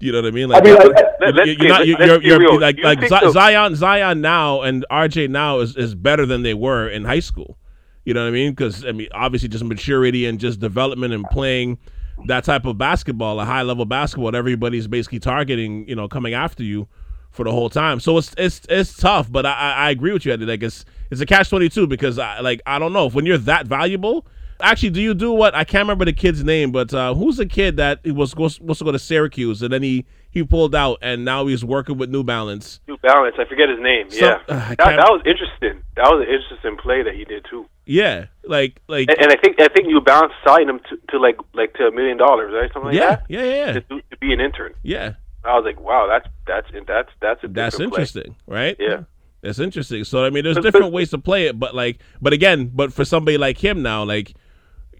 You know what I mean? Like, I mean, I- Let- let's you're, be- you're not, you're, you're, you're- like You like Zion Zion now and RJ now is, is better than they were in high school. You know what I mean? Because I mean, obviously, just maturity and just development and playing that type of basketball, a high level basketball, that everybody's basically targeting. You know, coming after you for the whole time. So it's it's it's tough, but I I, I agree with you. Eddie. Like it's it's a catch twenty two because I like I don't know if when you're that valuable. Actually, do you do what? I can't remember the kid's name, but uh, who's the kid that was was supposed to go to Syracuse and then he he pulled out and now he's working with New Balance. New Balance. I forget his name. So- yeah, uh, that, that was interesting. That was an interesting play that he did too. Yeah, like like And, and I think I think New Balance signed him to, to like like to a million dollars, right? Something like yeah, that. yeah, yeah, To, to be an intern. yeah. I was like, wow, that's that's that's that's a That's different play. interesting, right? Yeah. That's interesting. So I mean, there's different ways to play it, but like, but again, but for somebody like him now, like,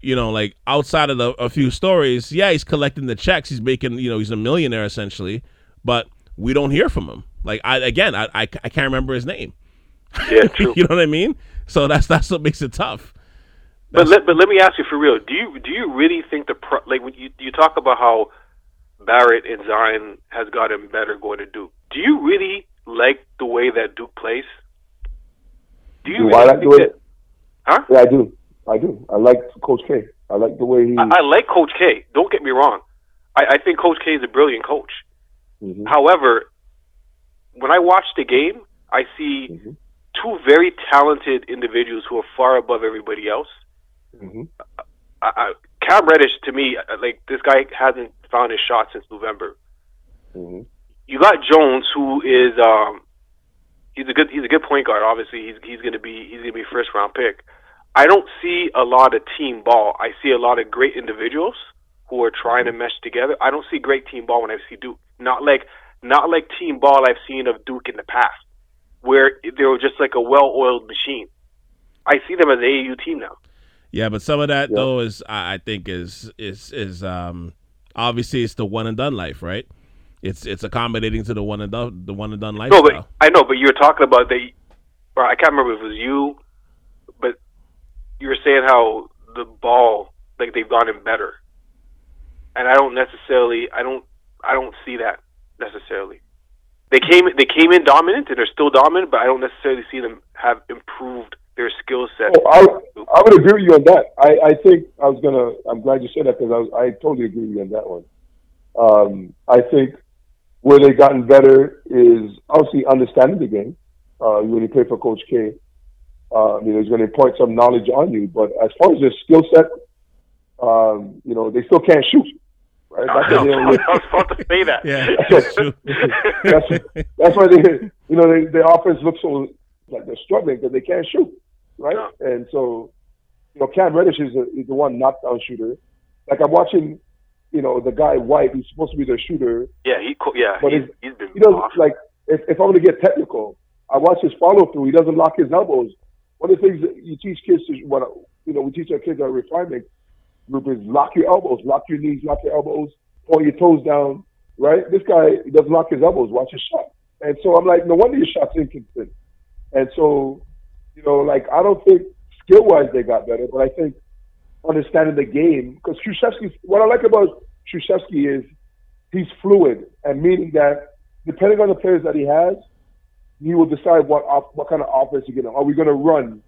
you know, like outside of the, a few stories, yeah, he's collecting the checks, he's making, you know, he's a millionaire essentially, but we don't hear from him. Like, I again, I I, I can't remember his name. Yeah, true. you know what I mean? So that's that's what makes it tough. But let, but let me ask you for real. Do you do you really think the pro, like when you you talk about how Barrett and Zion has gotten better going to Duke? Do you really like the way that Duke plays? Do you Do really I like the way? that, huh? Yeah, I do. I do. I like Coach K. I like the way he. I, I like Coach K. Don't get me wrong. I, I think Coach K is a brilliant coach. Mhm. However, when I watch the game, I see Mhm. two very talented individuals who are far above everybody else. Mhm. I, I, Cam Reddish, to me, uh, like this guy hasn't found his shot since November. Mhm. You got Jones, who is um, he's a good he's a good point guard. Obviously, he's he's gonna be he's gonna be first round pick. I don't see a lot of team ball. I see a lot of great individuals who are trying to mesh together. I don't see great team ball when I see Duke. Not like not like team ball I've seen of Duke in the past, where they were just like a well-oiled machine. I see them as an AAU team now. Yeah, but some of that Yeah. though is I I think is is is um obviously it's the one and done life, right? It's it's accommodating to the one and done the one and done life. No, but I know, but you were talking about the. Or I can't remember if it was you, you were saying how the ball, like they've gotten better, and I don't necessarily, I don't, I don't see that necessarily. They came, they came in dominant, and they're still dominant, but I don't necessarily see them have improved their skill set. Oh, I, I would agree with you on that. I, I think I was gonna. I'm glad you said that because I, I totally agree with you on that one. Um, I think where they've gotten better is obviously understanding the game. Uh, when you play for Coach K, uh, I mean, he's going to impart some knowledge on you. But as far as their skill set, um, you know, they still can't shoot. Right? I That's why they was about to say that. yeah, that's true. that's, that's why they, you know, they, their offense looks so like they're struggling because they can't shoot, right? And so, you know, Cam Reddish is, a, is the one knockdown shooter. Like I'm watching, you know, the guy White, who's supposed to be their shooter. yeah, he, co- yeah, But he's, he's been He doesn't awesome. like if, if I'm going to get technical, I watch his follow through. He doesn't lock his elbows. One of the things that you teach kids to, what you know, we teach our kids our refinement group is lock your elbows, lock your knees, lock your elbows, point your toes down. Right? This guy doesn't lock his elbows. Watch his shot. And so I'm like, no wonder your shot's inconsistent. And so, you know, like I don't think skill wise they got better, but I think understanding the game because Krzyzewski. What I like about Krzyzewski is he's fluid, and meaning that depending on the players that he has, he will decide what op- what kind of offense you're going to. Are we going to run?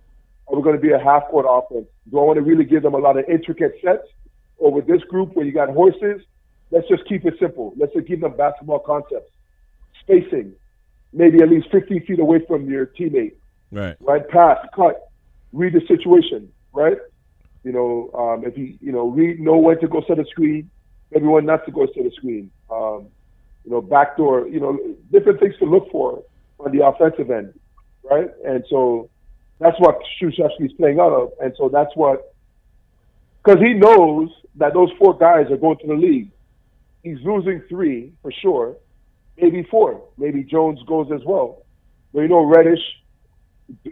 Are we going to be a half court offense? Do I want to really give them a lot of intricate sets? Or with this group where you got horses, let's just keep it simple. Let's just give them basketball concepts, spacing, maybe at least 15 feet away from your teammate Right. right? Pass, cut, read the situation, right? You know, um, if you you know read, know when to go set a screen, maybe when not to go set a screen. Um, you know, backdoor, you know, different things to look for on the offensive end, right? And so that's what Krzyzewski's playing out of, and so that's what because he knows that those four guys are going to the league. He's losing three for sure, maybe four, maybe Jones goes as well. But you know, Reddish,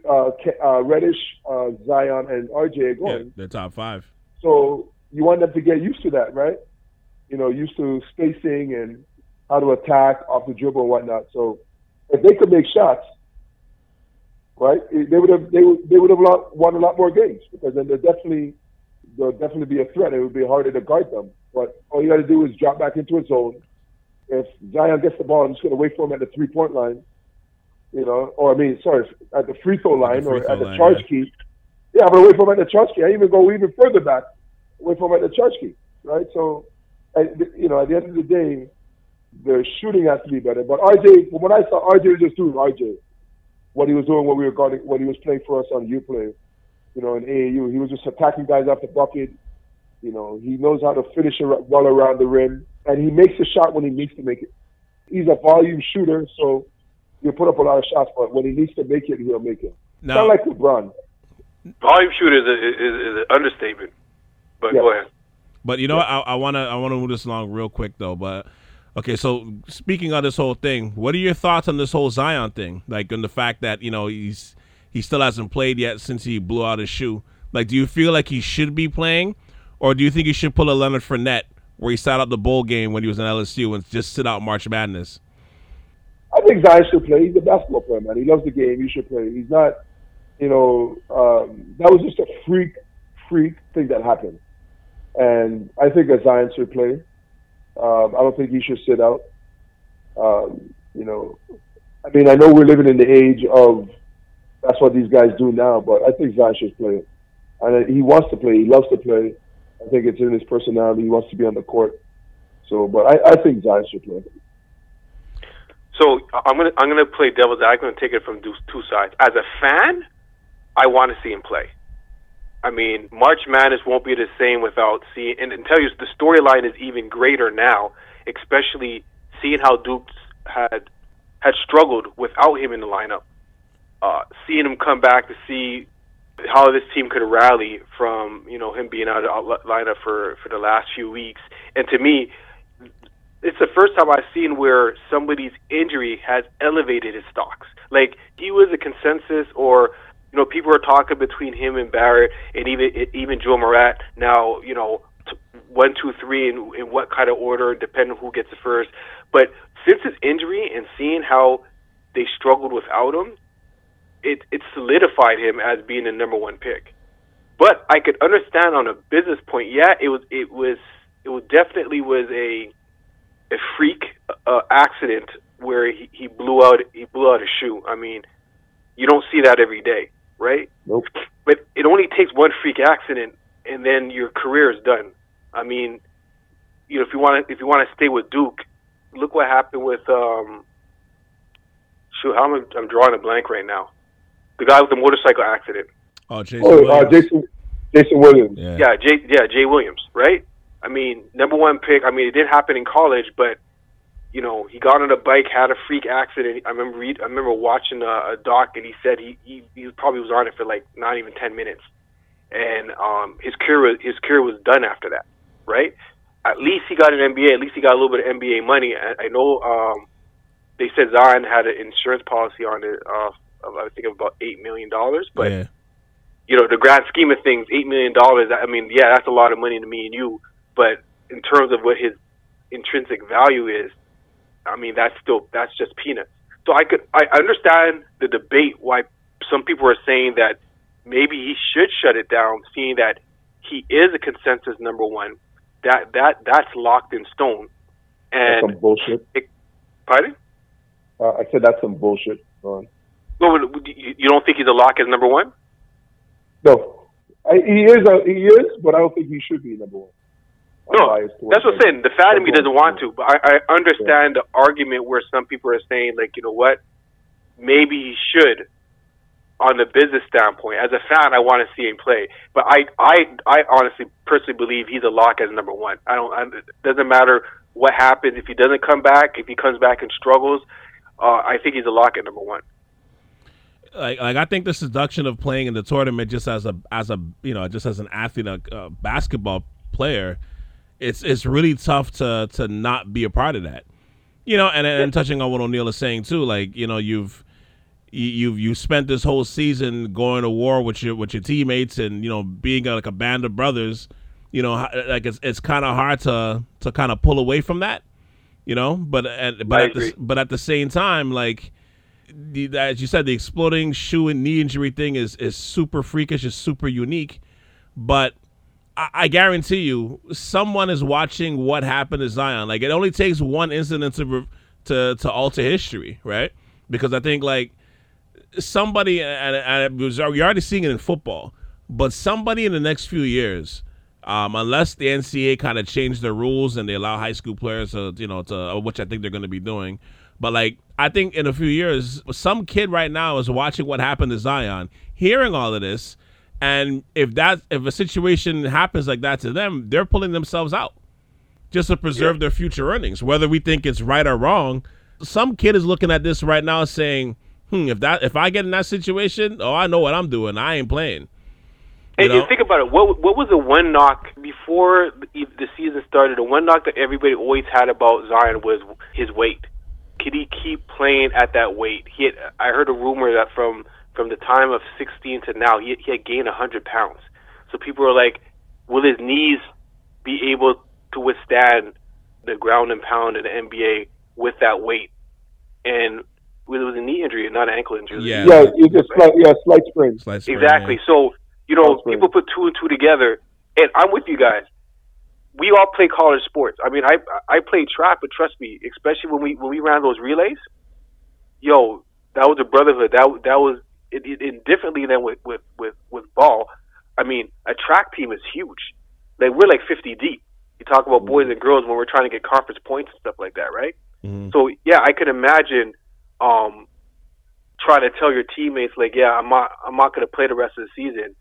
uh, uh, Reddish, uh, Zion, and RJ are going. Yeah, they're top five. So you want them to get used to that, right? You know, used to spacing and how to attack off the dribble and whatnot. So if they could make shots, right, they would have they would they would have won a lot more games because then they're definitely they'll definitely be a threat. It would be harder to guard them. But all you got to do is drop back into a zone. If Zion gets the ball, I'm just going to wait for him at the three point line, you know, or I mean, sorry, at the free throw line or at the line, charge yeah. key. Yeah, I'm going to wait for him at the charge key. I even go even further back, wait for him at the charge key, right? So, and, you know, at the end of the day, the shooting has to be better. But RJ, when I saw, RJ was just doing RJ. What he was doing when we were guarding, when he was playing for us on UPlay, you know, in AAU, he was just attacking guys off the bucket. You know, he knows how to finish it well around the rim, and he makes a shot when he needs to make it. He's a volume shooter, so he'll put up a lot of shots, but when he needs to make it, he'll make it. Now, Not like LeBron. Volume shooter is, a, is, is an understatement. But Yeah. go ahead. But you know, what? I, I wanna I wanna move this along real quick though. But okay, so speaking of this whole thing, what are your thoughts on this whole Zion thing? Like, on the fact that you know he's he still hasn't played yet since he blew out his shoe. Like, do you feel like he should be playing, or do you think he should pull a Leonard Fournette where he sat out the bowl game when he was in LSU and just sit out March Madness? I think Zion should play. He's a basketball player, man. He loves the game. He should play. He's not, you know, um, that was just a freak, freak thing that happened. And I think that Zion should play. Um, I don't think he should sit out. Um, you know, I mean, I know we're living in the age of that's what these guys do now, but I think Zion should play. And he wants to play. He loves to play. I think it's in his personality. He wants to be on the court. So, but I, I think Zion should play. So I'm gonna I'm gonna play devil's advocate and take it from two sides. As a fan, I want to see him play. I mean, March Madness won't be the same without seeing. And, and tell you, the storyline is even greater now, especially seeing how Dukes had had struggled without him in the lineup. Uh, seeing him come back to see how this team could rally from you know him being out of the lineup for for the last few weeks, and to me, it's the first time I've seen where somebody's injury has elevated his stocks. Like he was a consensus, or you know, people are talking between him and Barrett, and even even Ja Morant. Now, you know, one, two, three, in, in what kind of order, depending on who gets it first. But since his injury and seeing how they struggled without him, it it solidified him as being the number one pick. But I could understand on a business point. Yeah, it was it was it was definitely was a a freak uh, accident where he, he blew out he blew out a shoe. I mean, you don't see that every day, right? Nope. But it only takes one freak accident, and then your career is done. I mean, you know, if you want to if you want to stay with Duke, look what happened with um. Shoot, how am I, I'm drawing a blank right now. The guy with the motorcycle accident. Oh, Jason. Oh, uh, Jason, Jason Williams. Yeah. Yeah, Jay. Yeah, Jay Williams, right? I mean, number one pick. I mean, it did happen in college, but you know, he got on a bike, had a freak accident. I remember read, I remember watching a, a doc, and he said he, he he probably was on it for like not even ten minutes, and um, his career was, his career was done after that, right? At least he got an NBA. At least he got a little bit of NBA money. I, I know um, they said Zion had an insurance policy on it. Uh, of, I think of about eight million dollars, but yeah. you know, the grand scheme of things, eight million dollars. I mean, yeah, that's a lot of money to me and you, but in terms of what his intrinsic value is, I mean, that's still that's just peanuts. So I could I understand the debate why some people are saying that maybe he should shut it down, seeing that he is a consensus number one. That that that's locked in stone. That's And some bullshit. pardon? Uh, I said that's some bullshit. Ron. Well, you you don't think he's a lock as number one? No, I, he is. A, he is, but I don't think he should be number one. I'm No, That's what I'm saying. The fan of me doesn't want to, but I, I understand the argument where some people are saying, like, you know what, maybe he should, on the business standpoint. As a fan, I want to see him play, but I, I, I honestly, personally believe he's a lock as number one. I don't. I, it doesn't matter what happens if he doesn't come back. If he comes back and struggles, uh, I think he's a lock at number one. like like I think the seduction of playing in the tournament just as a as a you know just as an athlete a, a basketball player it's it's really tough to to not be a part of that you know and and touching on what O'Neil is saying too like you know you've you you spent this whole season going to war with your with your teammates and you know being like a band of brothers. You know, like it's it's kind of hard to to kind of pull away from that. You know, but uh, at, but I at the, but at the same time, like the, as you said, the exploding shoe and knee injury thing is is super freakish, is super unique. But I, guarantee you, someone is watching what happened to Zion. Like it only takes one incident to to to alter history, right? Because I think like somebody, and, you're already seeing it in football, but somebody in the next few years. Um, unless the NCAA kind of change their rules and they allow high school players to, you know, to which I think they're going to be doing, but like I think in a few years, some kid right now is watching what happened to Zion, hearing all of this, and if that if a situation happens like that to them, they're pulling themselves out just to preserve their future earnings. Whether we think it's right or wrong, some kid is looking at this right now saying, "Hmm, if that if I get in that situation, oh, I know what I'm doing. I ain't playing." You And you think about it. What what was the one knock before the the season started? The one knock that everybody always had about Zion was his weight. Could he keep playing at that weight? He had, I heard a rumor that from from the time of 16 to now, he he had gained 100 pounds. So people are like, will his knees be able to withstand the ground and pound in the NBA with that weight? And it was a knee injury, not an ankle injury. It was a Yeah. Yeah, you just slight, yeah, slight sprain. Slice right Exactly. there. So you know, people put two and two together, and I'm with you guys. We all play college sports. I mean, I I played track, but trust me, especially when we when we ran those relays, yo, that was a brotherhood. That that was it, it, it differently than with with with with ball. I mean, a track team is huge. Like we're like 50 deep. You talk about boys and girls when we're trying to get conference points and stuff like that, right? Mhm. So yeah, I could imagine um, trying to tell your teammates like, yeah, I'm not, I'm not going to play the rest of the season.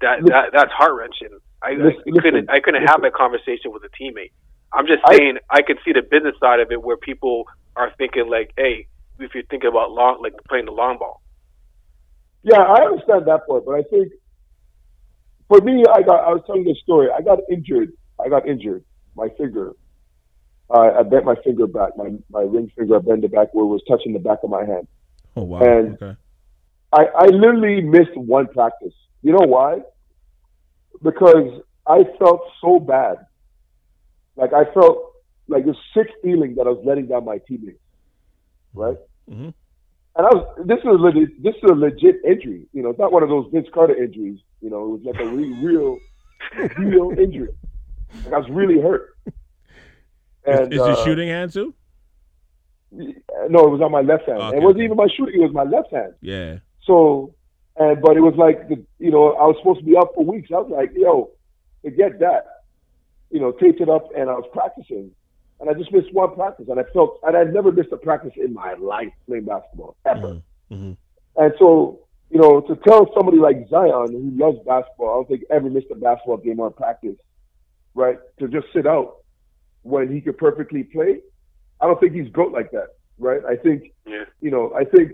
That Listen- that that's heart wrenching. I, Listen- I couldn't I couldn't have that conversation with a teammate. I'm just saying I can see the business side of it where people are thinking like, hey, if you're thinking about long like playing the long ball. Yeah, I understand that part, but I think for me, I got. I was telling this story. I got injured. I got injured. My finger. Uh, I bent my finger back. My my ring finger. I bent it back where it was touching the back of my hand. Oh wow. and- okay. I, I literally missed one practice. You know why? Because I felt so bad. Like I felt like a sick feeling that I was letting down my teammates. Right? Mhm. And I was this is a legit this is a legit injury. You know, it's not one of those Vince Carter injuries. You know, it was like a re- real real injury. Like I was really hurt. And is, is your uh, shooting hand too? no, it was on my left hand. Okay, it wasn't even my shooting, it was my left hand. Yeah. So, and but it was like the, you know I was supposed to be up for weeks. I was like, yo, forget that. You know, taped it up, and I was practicing, and I just missed one practice, and I felt, and I'd never missed a practice in my life playing basketball ever. hmm And so, you know, to tell somebody like Zion who loves basketball, I don't think ever missed a basketball game or practice, right? To just sit out when he could perfectly play, I don't think he's built like that, right? I think Yeah. you know, I think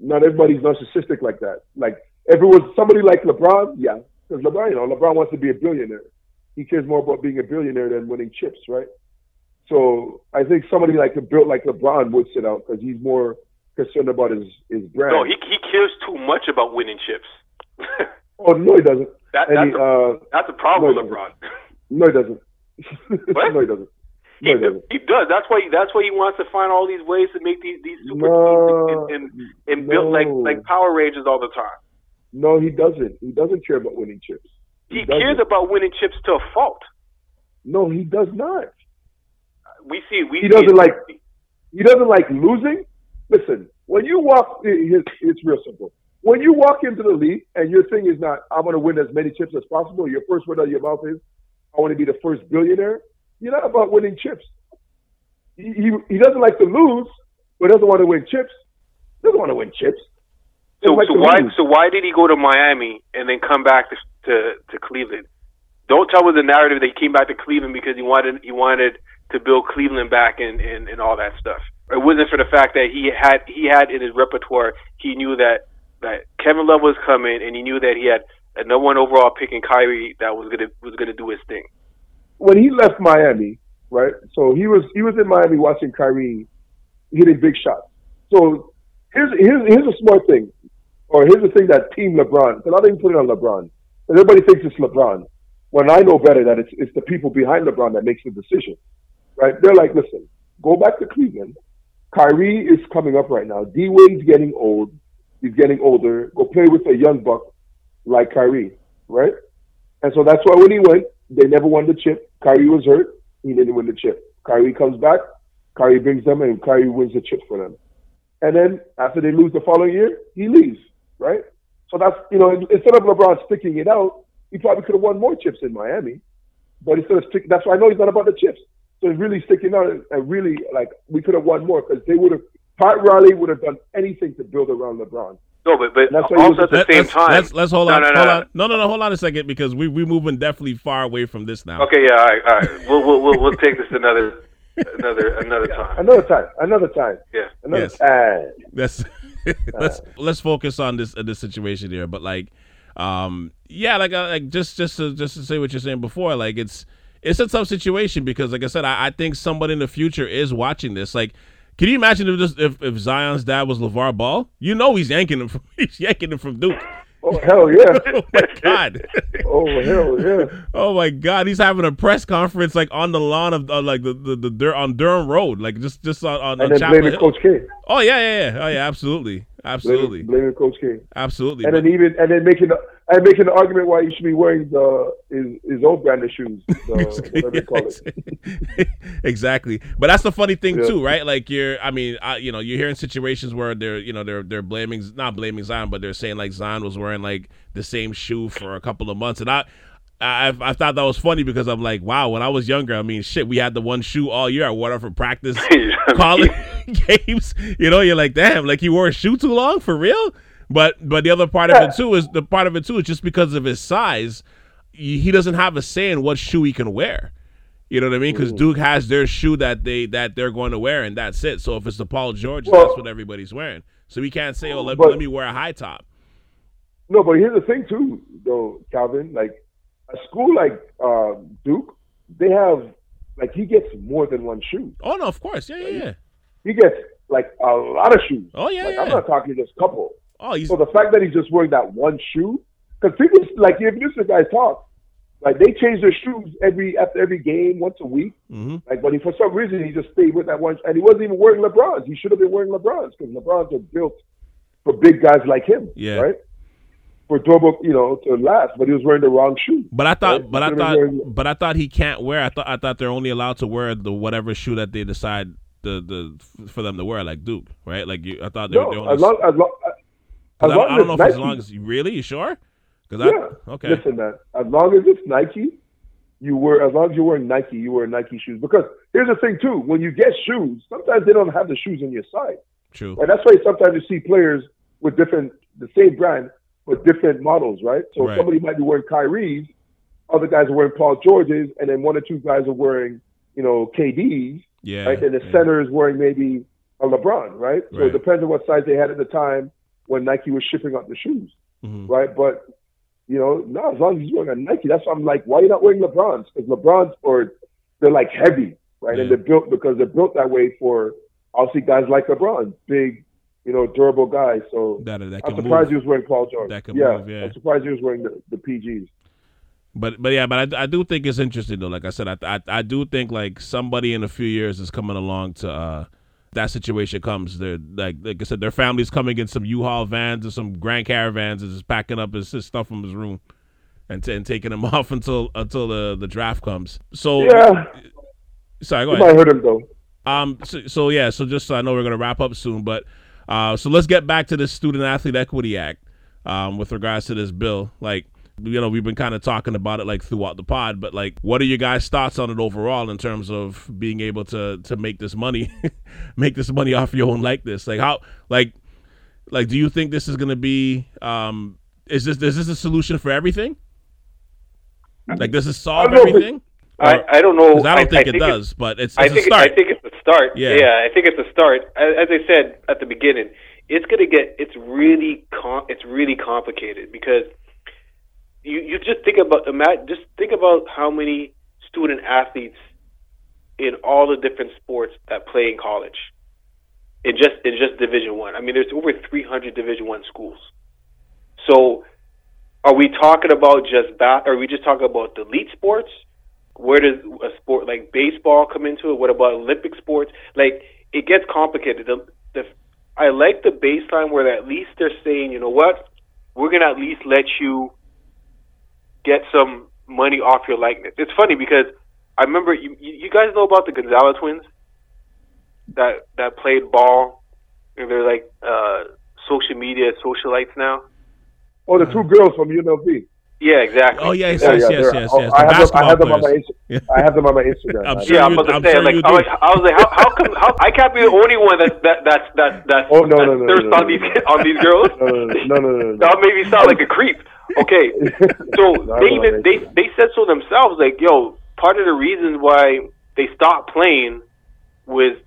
not everybody's narcissistic like that. Like if it was somebody like LeBron, yeah, because LeBron, you know, LeBron wants to be a billionaire. He cares more about being a billionaire than winning chips, right? So I think somebody like built like LeBron would sit out because he's more concerned about his his brand. No, he he cares too much about winning chips. oh no, he doesn't. that that's he, a, uh, that's a problem no, with he LeBron. no, he doesn't. What? no, he doesn't. He, No, he doesn't. he does. That's why. That's why he wants to find all these ways to make these these super No, teams and, and, and build like like Power Rangers all the time. No, he doesn't. He doesn't care about winning chips. He doesn't. cares about winning chips to a fault. No, he does not. We see. We He doesn't it. like- He doesn't like losing. Listen, when you walk, it's, it's real simple. When you walk into the league and your thing is not, I want to win as many chips as possible. Your first word out of your mouth is, I want to be the first billionaire. You're not about winning chips. He, he, he doesn't like to lose, but doesn't want to win chips. Doesn't want to win chips. So, like so why lose. so why did he go to Miami and then come back to to, to Cleveland? Don't tell me the narrative that he came back to Cleveland because he wanted he wanted to build Cleveland back and, and, and all that stuff. It wasn't for the fact that he had he had in his repertoire he knew that that Kevin Love was coming and he knew that he had a number one overall pick in Kyrie that was gonna was gonna do his thing. when he left Miami, right? So he was he was in Miami watching Kyrie hitting big shots. So here's here's here's a smart thing, or here's the thing that Team LeBron. Because I didn't put it on LeBron. Everybody thinks it's LeBron. When I know better that it's it's the people behind LeBron that makes the decision, right? They're like, listen, go back to Cleveland. Kyrie is coming up right now. D Wade's getting old. He's getting older. Go play with a young buck like Kyrie, right? And so that's why when he went, they never won the chip. Kyrie was hurt. He didn't win the chip. Kyrie comes back. Kyrie brings them, and Kyrie wins the chip for them. And then after they lose the following year, he leaves, right? So that's you know instead of LeBron sticking it out, he probably could have won more chips in Miami. But instead of sticking, that's why I know he's not about the chips. So he's really sticking out and really like we could have won more because they would have. Pat Riley would have done anything to build around LeBron. No, but but also at the Let, same let's, time. let's, let's hold No, on, no, hold no. on. No, no, no, hold on a second because we we're moving definitely far away from this now. Okay, yeah, all right, all right. We'll we'll we'll, we'll take this another another another time. Another time, another time, Yeah. another Yes. time. Let's let's let's focus on this uh, this situation here. But like, um, yeah, like uh, like just just to just to say what you're saying before, like it's it's a tough situation because like I said, I, I think somebody in the future is watching this. Like, can you imagine if this if, if Zion's dad was LeVar Ball? You know he's yanking him from he's yanking him from Duke. Oh hell yeah! Oh my god. Oh hell yeah! Oh my God, he's having a press conference like on the lawn of uh, like the the, the on Durham Road, like just just on, on, on And then Chapel blaming Hill. Coach K. Oh yeah, yeah, yeah. Oh yeah, absolutely, absolutely, Blaming, Coach K. absolutely. And But- then even and then making the and making the argument why he should be wearing the his his own brand of shoes, the, whatever you call it. exactly. But that's the funny thing Yeah. too, right? Like you're, I mean, I, you know, you're hearing situations where they're, you know, they're they're blaming, not blaming Zion, but they're saying like Zion was wearing like the same shoe for a couple of months, and I. I, I thought that was funny because I'm like, wow. When I was younger, I mean, shit, we had the one shoe all year. I wore it for practice, college games. You know, you're like, damn, like he wore a shoe too long for real. But but the other part of it too is the part of it too is just because of his size, he he doesn't have a say in what shoe he can wear. You know what I mean? Because mm. Duke has their shoe that they that they're going to wear, and that's it. So if it's the Paul George, Well- that's what everybody's wearing. So we can't say, "Oh, let, But- let me wear a high top." No, but here's the thing too, though, Calvin. Like a school like uh, Duke, they have like he gets more than one shoe. Oh no, of course, yeah, yeah, yeah. He gets like a lot of shoes. Oh yeah, Like yeah. I'm not talking just couple. oh, he's So the fact that he's just wearing that one shoe, because people like if you listen guys talk, like they change their shoes every after every game, once a week. hmm Like, but he for some reason he just stayed with that one, and he wasn't even wearing LeBrons. He should have been wearing LeBrons because LeBrons are built for big guys like him. Yeah. Right. For durable, you know, to last, but he was wearing the wrong shoe. But I thought, Right? but I thought, wearing- but I thought he can't wear. I thought, I thought they're only allowed to wear the whatever shoe that they decide the the for them to wear, like Duke, right? Like you, I thought they, No, were only. as long as long as 'cause I, long don't- I don't know as if as long as you really, you sure? Because Yeah. I okay, Listen, man. As long as it's Nike, you wear. As long as you're wearing Nike, you wear Nike shoes. Because here's the thing too: when you get shoes, sometimes they don't have the shoes on your side, true. and that's why sometimes you see players with different, the same brand, but different models, right? So Right. somebody might be wearing Kyrie's, other guys are wearing Paul George's, and then one or two guys are wearing, you know, KD's, Yeah, right? And the yeah. center is wearing maybe a LeBron, right? So Right. it depends on what size they had at the time when Nike was shipping out the shoes Mhm. right? But you know, no, as long as you're wearing a Nike, that's why I'm like, why are you not wearing LeBrons? Because LeBrons are they're like heavy, right? And they're built because they're built that way for obviously guys like LeBron, big, you know, durable guy. So That that I'm surprised move. he was wearing Paul George. That yeah, move, yeah. I'm surprised he was wearing the, the PGs. But but yeah, but I, I do think it's interesting though. Like I said, I, I I do think like somebody in a few years is coming along to uh that situation comes. They're like like I said, their family's coming in some U-Haul vans or some Grand Caravans and just packing up his, his stuff from his room and, t- and taking him off until until the the draft comes. So Yeah, sorry, go you ahead. might hurt him though. Um. So, so yeah. So just so I know we're gonna wrap up soon, but uh, so let's get back to the Student Athlete Equity Act. Um, with regards to this bill, like you know, we've been kind of talking about it like throughout the pod, but like, what are your guys' thoughts on it overall in terms of being able to to make this money, make this money off your own like this? Like how, like, like, do you think this is gonna be? Um, is this is this a solution for everything? Like, does this solve I don't know if it- everything? I, I don't know. I don't think it it's- does, but it's, I it's a think start. I think it's a start. Yeah. Yeah, I think it's a start. As, as I said at the beginning, it's gonna get it's really com- it's really complicated because you you just think about just think about how many student athletes in all the different sports that play in college. in just in just Division One. I. I mean, there's over 300 Division One schools. So, are we talking about just bat? Are we just talking about the elite sports? Where does a sport like baseball come into it? What about Olympic sports? Like, it gets complicated. The, the, I like the baseline where at least they're saying, you know what, we're gonna at least let you get some money off your likeness. It's funny because I remember you, you guys know about the Gonzalez twins that that played ball and they're like uh, social media socialites now. Oh, the two girls from UNLV. Yeah, exactly. Oh yes, Yeah, yes, yeah, yes, they're- yes, oh, yes. I The have them, I have them on my players. I have them on my Instagram. I'm sure yeah, I'm about to I'm say, sure like, I was, I was like, how, how come? How, I can't be the only one that that that's that that Oh, no, that no, no, thirst no, on no, these no. on these girls. No, no, no, no, no, no. That made me sound like a creep. Okay, so No, they even they they said so themselves. Like, yo, part of the reason why they stopped playing was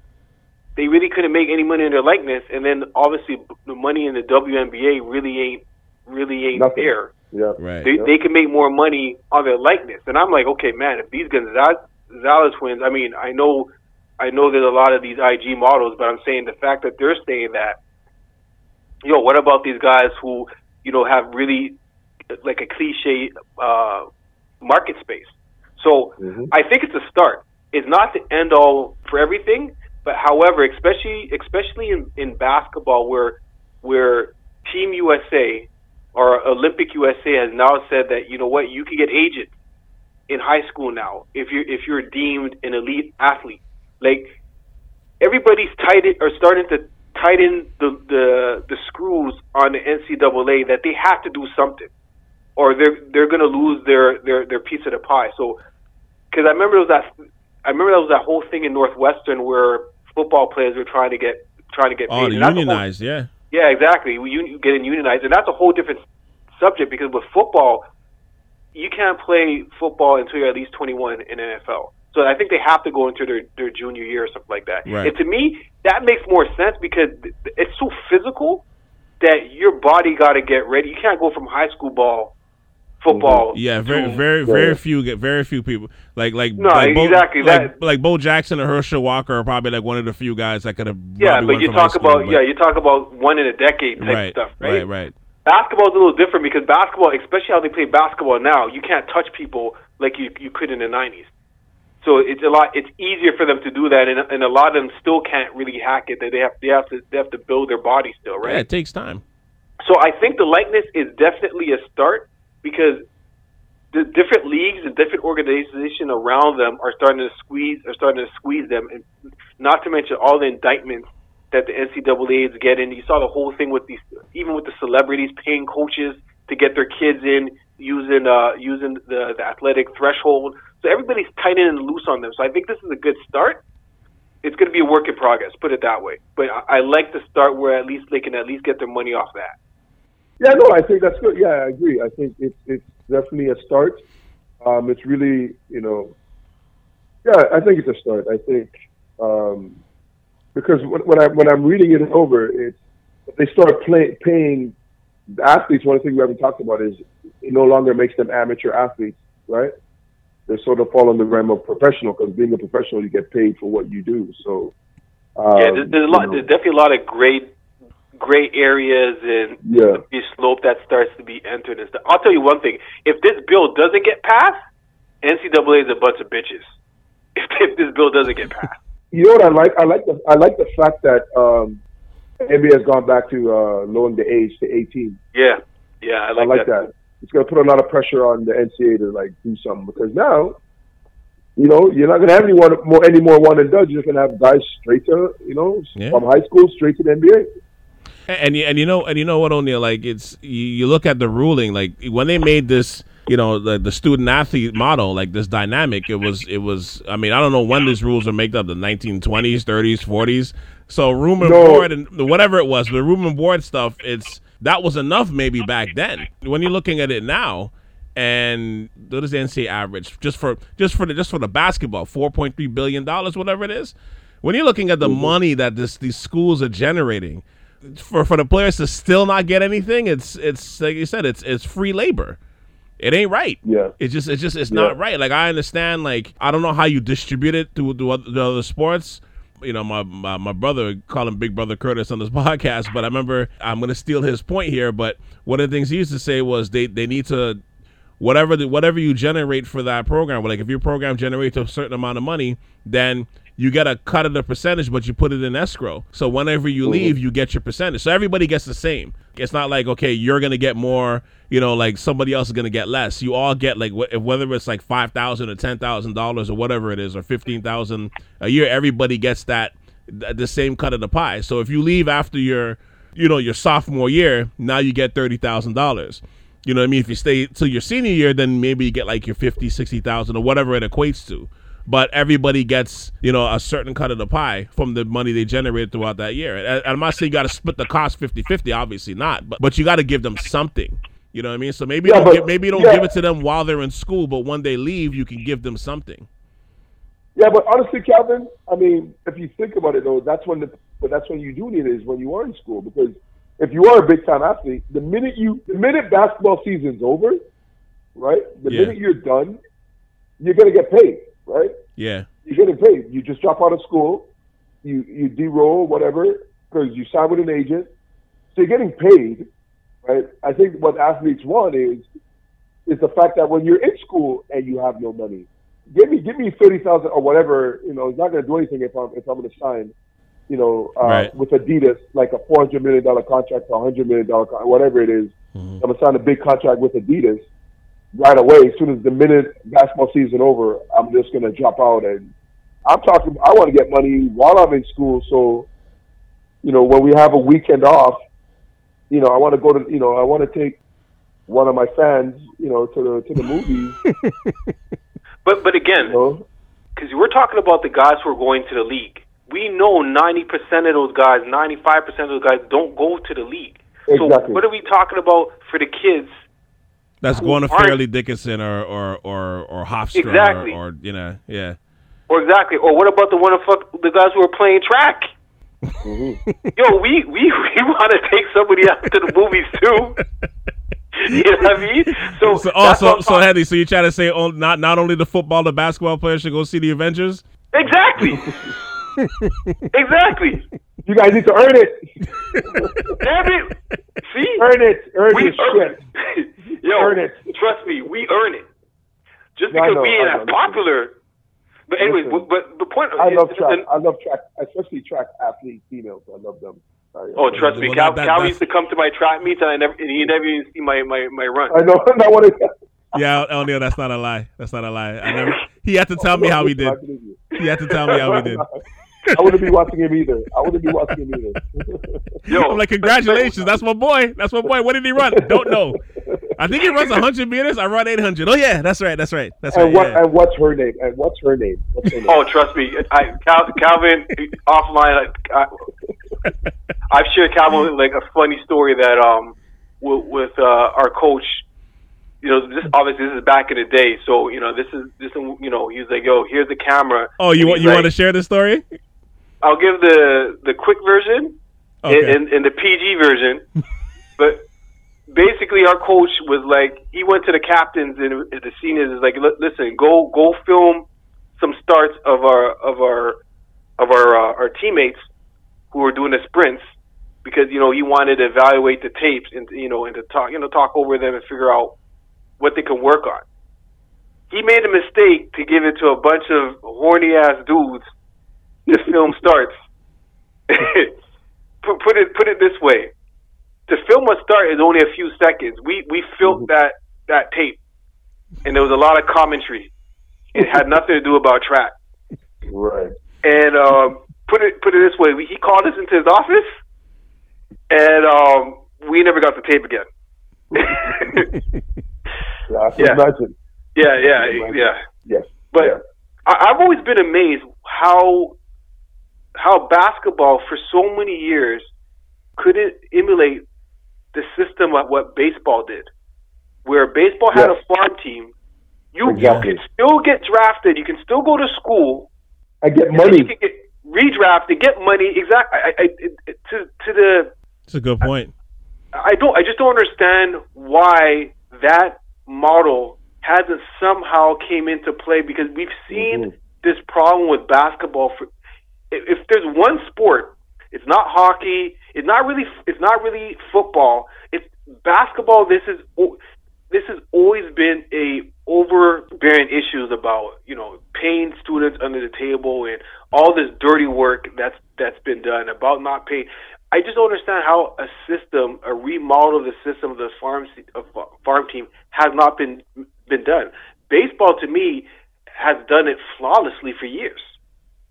they really couldn't make any money in their likeness, and then obviously the money in the WNBA really ain't really ain't Nothing. there. Yeah. Right. They they can make more money on their likeness, and I'm like, okay, man, if these Gonzalez twins, I mean, I know I know there's a lot of these IG models, but I'm saying the fact that they're saying that, yo, what about these guys who you know have really like a cliche uh, market space? So Mhm. I think it's a start. It's not the end all for everything, but however, especially especially in, in basketball, where where Team USA or Olympic USA has now said that you know what you can get agents in high school now if you're if you're deemed an elite athlete. Like everybody's tighten or starting to tighten the the the screws on the NCAA that they have to do something, or they're they're going to lose their their their piece of the pie. So because I remember it was that I remember there was that whole thing in Northwestern where football players were trying to get trying to get Oh, paid. that's a whole- unionized, yeah. Yeah, exactly. You getting unionized, and that's a whole different subject because with football, you can't play football until you're at least 21 in the NFL. So I think they have to go into their, their junior year or something like that. Right. And to me, that makes more sense because it's so physical that your body got to get ready. You can't go from high school ball, football. Yeah, very, very, Yeah. very few get very few people like like No, like Bo, exactly, like, that- like Bo Jackson and Herschel Walker are probably like one of the few guys that could have Yeah, but you talk school, about but- yeah, you talk about one in a decade type right, stuff, right, right. basketball is a little different because basketball, especially how they play basketball now, you can't touch people like you you could in the '90s. So it's a lot. It's easier for them to do that, and, and a lot of them still can't really hack it. That they have they have to they have to build their body still, Yeah, right? it takes time. So I think the likeness is definitely a start because the different leagues and different organizations around them are starting to squeeze are starting to squeeze them, and not to mention all the indictments that the NCAA is getting. You saw the whole thing with these, even with the celebrities paying coaches to get their kids in using uh, using the, the athletic threshold. So everybody's tightening and loose on them. So I think this is a good start. It's going to be a work in progress, put it that way. But I, I like to start where at least they can at least get their money off that. Yeah, no, I think that's good. Yeah, I agree. I think it's it's definitely a start. Um, it's really, you know, yeah, I think it's a start. I think um, because when, when I when I'm reading it over, it's they start play, paying the athletes. One thing we haven't talked about is it no longer makes them amateur athletes, right? They sort of fall in the realm of professional because being a professional, you get paid for what you do. So um, yeah, there's, there's a lot. you know, There's definitely a lot of great, great areas and yeah. the slope that starts to be entered and stuff. I'll tell you one thing: if this bill doesn't get passed, NCAA is a bunch of bitches. If, if this bill doesn't get passed, You know what I like? I like the I like the fact that um, NBA has gone back to uh, lowering the age to 18. yeah, yeah, I I like, like, that. It's going to put a lot of pressure on the NCAA to like do something because now, you know, you're not going to have anyone more any more one and done. You're just going to have guys straight to you know Yeah. from high school straight to the NBA. And you, and you know and you know what O'Neil like it's you, you look at the ruling like when they made this you know the the student athlete model like this dynamic it was it was I mean I don't know when these rules were made up the 1920s 30s 40s so room and No. board and whatever it was the room and board stuff it's that was enough maybe back then. When you're looking at it now and what is the NCAA average? Just for just for the just for the basketball 4.3 billion dollars whatever it is. When you're looking at the mm-hmm. money that this these schools are generating for for the players to still not get anything, it's it's like you said, it's it's free labor. It ain't right. Yeah. It's just it's just it's Yeah. not right. Like I understand, like I don't know how you distribute it to to other, the other sports, you know, my, my my brother call him Big Brother Curtis on this podcast, but I remember I'm gonna steal his point here. But one of the things he used to say was they they need to whatever the, whatever you generate for that program. Like if your program generates a certain amount of money, then you get a cut of the percentage, but you put it in escrow. So whenever you mm-hmm. leave, you get your percentage. So everybody gets the same. It's not like okay, you're gonna get more. You know, like somebody else is gonna get less. You all get like wh- whether it's like five thousand or ten thousand dollars or whatever it is, or fifteen thousand a year. Everybody gets that th- the same cut of the pie. So if you leave after your you know your sophomore year, now you get thirty thousand dollars. You know what I mean? If you stay till your senior year, then maybe you get like your 50, 60,000 or whatever it equates to. But everybody gets, you know, a certain cut of the pie from the money they generated throughout that year. And I'm not saying you got to split the cost 50-50, obviously not, but but you got to give them something. You know what I mean? So maybe Yeah, you don't but- give, maybe you don't yeah. give it to them while they're in school, but when they leave, you can give them something. Yeah, but honestly, Calvin, I mean, if you think about it though, that's when the but that's when you do need it is when you are in school because if you are a big time athlete, the minute you the minute basketball season's over, right? The Yeah. minute you're done, you're gonna get paid, right? Yeah. You're getting paid. You just drop out of school, you you de-roll whatever because you sign with an agent, so you're getting paid, right? I think what athletes want is is the fact that when you're in school and you have no money, give me give me thirty thousand or whatever. You know, it's not going to do anything if I'm if I'm going to sign, you know, uh, Right. with Adidas like a four hundred million dollar contract or a hundred million dollar whatever it is. Mhm. I'm going to sign a big contract with Adidas right away. As soon as the minute basketball season over, I'm just going to drop out and I'm talking. I want to get money while I'm in school, so you know when we have a weekend off, you know I want to go to you know I want to take one of my fans, you know, to the to the movies. But but again, You know, because we're talking about the guys who are going to the league. We know 90% of those guys, 95% of those guys don't go to the league. So what are we talking about for the kids? That's going to aren't- Fairleigh Dickinson or or or or Hofstra Exactly. or, or you know, yeah. Or exactly. Or what about the one of fuck the guys who are playing track? Mm-hmm. Yo, we we we want to take somebody out to the movies too. you know what I mean? So, So that's also, what so talking- Henry, so you trying to say oh, not not only the football, the basketball players should go see the Avengers? exactly, exactly. you guys need to earn it. Damn it! See, Earn it. Earn we your earn shit. it. Yo, Earn it. trust me, we earn it. Just No, because know, we ain't I as popular. But anyway, Listen. but, but the point. I is- love is- track. and- I love track, especially track athlete females. I love them. I, Oh, trust me, Well, Cal, that- that- Cal used to come to my track meets, and I never, and he never even see my my my run. I know. I want to. Yeah, O'Neil, that's not a lie. That's not a lie. I never. He had to tell me how he did. He had to tell me how he did. I wouldn't be watching him either. I wouldn't be watching him either. Yo, I'm like, congratulations, that's my boy. That's my boy. What did he run? Don't know. I think he runs 100 meters. I run 800. Oh yeah, that's right. That's right. That's right. and what? yeah. And what's her name? And what's her name? What's her name? Oh, trust me, I, Cal, Calvin offline. I, I've shared Calvin like a funny story that um with, with uh, our coach. You know, this obviously this is back in the day, so you know this is this is you know he was like, "Yo, here's the camera." Oh, you want you like, want to share the story? I'll give the the quick version Okay. and, and the PG version, but basically our coach was like he went to the captains and the seniors is like, listen, go go film some starts of our of our of our uh, our teammates who were doing the sprints because you know he wanted to evaluate the tapes and you know and to talk you know talk over them and figure out what they can work on. He made a mistake to give it to a bunch of horny ass dudes to film starts. put, put it put it this way: to film a start is only a few seconds. We we filmed that that tape, and there was a lot of commentary. It had nothing to do about track. Right. And um, put it put it this way: we, he called us into his office, and um, we never got the tape again. Yeah, I can Yeah. imagine. yeah, yeah, yeah. Yes. But Yeah. I, I've always been amazed how how basketball for so many years couldn't emulate the system of what baseball did, where baseball had Yes. a farm team. You Exactly. you can still get drafted. You can still go to school. I get money. You can get redrafted, get money. Exactly. I, I, it, it, to to the It's a good point. I don't. I just don't understand why that model hasn't somehow came into play because we've seen Mhm. this problem with basketball for if, if there's one sport, it's not hockey. It's not really. It's not really football. It's basketball. This is this has always been a overbearing issues about you know paying students under the table and all this dirty work that's that's been done about not paying. I just don't understand how a system, a remodel of the system of the farm of farm team has not been been done. Baseball to me has done it flawlessly for years.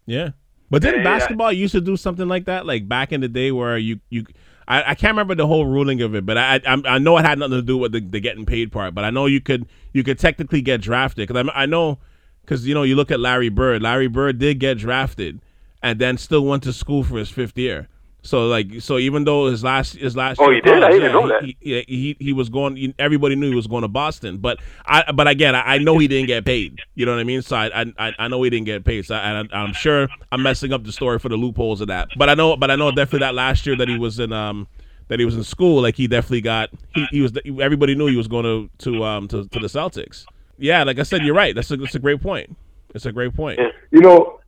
Yeah, but didn't and, basketball used to do something like that, like back in the day, where you you I, I can't remember the whole ruling of it, but I, I, I know it had nothing to do with the, the getting paid part. But I know you could you could technically get drafted because I, I know because you know you look at Larry Bird. Larry Bird did get drafted and then still went to school for his fifth year. So like so even though his last his last oh he did? I didn't yeah, know that. he, he, he, he was going everybody knew he was going to Boston but I but again I, I know he didn't get paid. You know what I mean? So I I, I know he didn't get paid. So I, I am sure I'm messing up the story for the loopholes of that. But I know but I know definitely that last year that he was in um that he was in school like he definitely got he, he was everybody knew he was going to to um to, to the Celtics. Yeah like I said you're right. That's a that's a great point. It's a great point. You know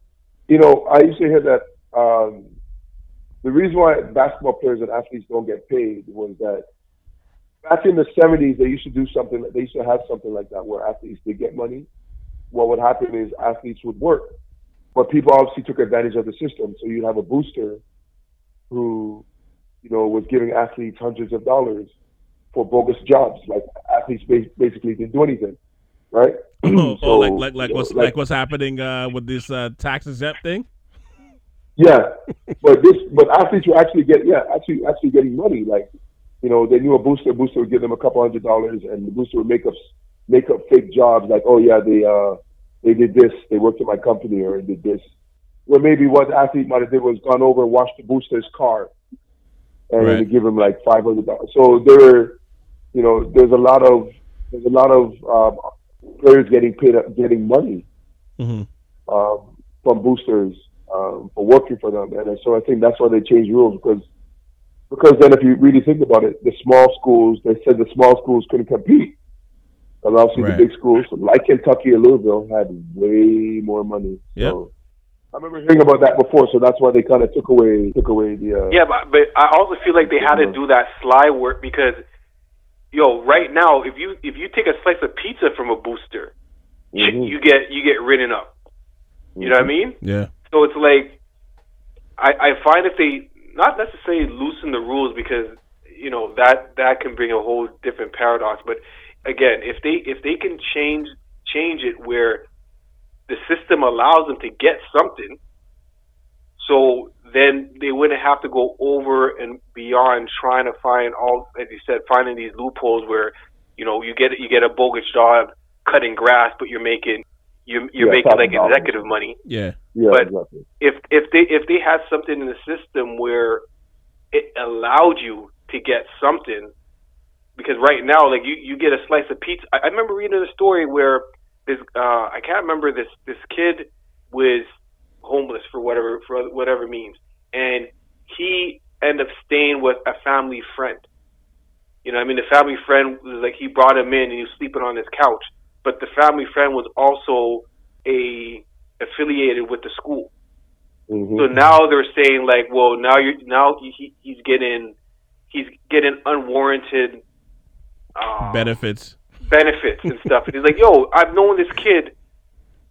you know I used to hear that um the reason why basketball players and athletes don't get paid was that back in the 70s, they used to do something, they used to have something like that where athletes did get money. What would happen is athletes would work, but people obviously took advantage of the system. So you'd have a booster who, you know, was giving athletes hundreds of dollars for bogus jobs. Like athletes basically didn't do anything, right? oh, so, like like like what's like, like, what's happening uh, with this uh, tax exempt thing? Yeah, but this, but athletes were actually get, yeah, actually, actually getting money. Like, you know, they knew a booster. A booster would give them a couple hundred dollars, and the booster would make up, make up fake jobs. Like, oh yeah, they, uh, they did this. They worked at my company, or did this. Well, maybe what the athlete might have did was gone over and washed the booster's car, and right. give him like five hundred dollars. So there, you know, there's a lot of there's a lot of um, players getting paid, up, getting money mm-hmm. um, from boosters um, for working for them. And so I think that's why they changed rules because because then if you really think about it, the small schools they said the small schools couldn't compete. Because obviously right. the big schools like Kentucky and Louisville had way more money. Yeah. So I remember hearing about that before, so that's why they kind of took away took away the. Uh, yeah, but but I also feel like they had to do that sly work because, yo, right now if you if you take a slice of pizza from a booster, mm-hmm. you get you get written up. You know what I mm-hmm. mean? Yeah. So it's like I, I find if they not necessarily loosen the rules because you know that that can bring a whole different paradox. But again, if they if they can change change it where the system allows them to get something, so then they wouldn't have to go over and beyond trying to find all, as you said, finding these loopholes where you know you get you get a bogus job cutting grass, but you're making you you're yeah, making like executive money. Yeah. Yeah. But exactly. if if they if they had something in the system where it allowed you to get something, because right now, like you you get a slice of pizza. I, I remember reading a story where this uh I can't remember this this kid was homeless for whatever for whatever means, and he ended up staying with a family friend. You know, I mean, the family friend was like he brought him in and he was sleeping on his couch but the family friend was also a affiliated with the school. Mm-hmm. So now they're saying like, well, now you're now he, he's getting he's getting unwarranted um, benefits, benefits and stuff. and he's like, yo, I've known this kid.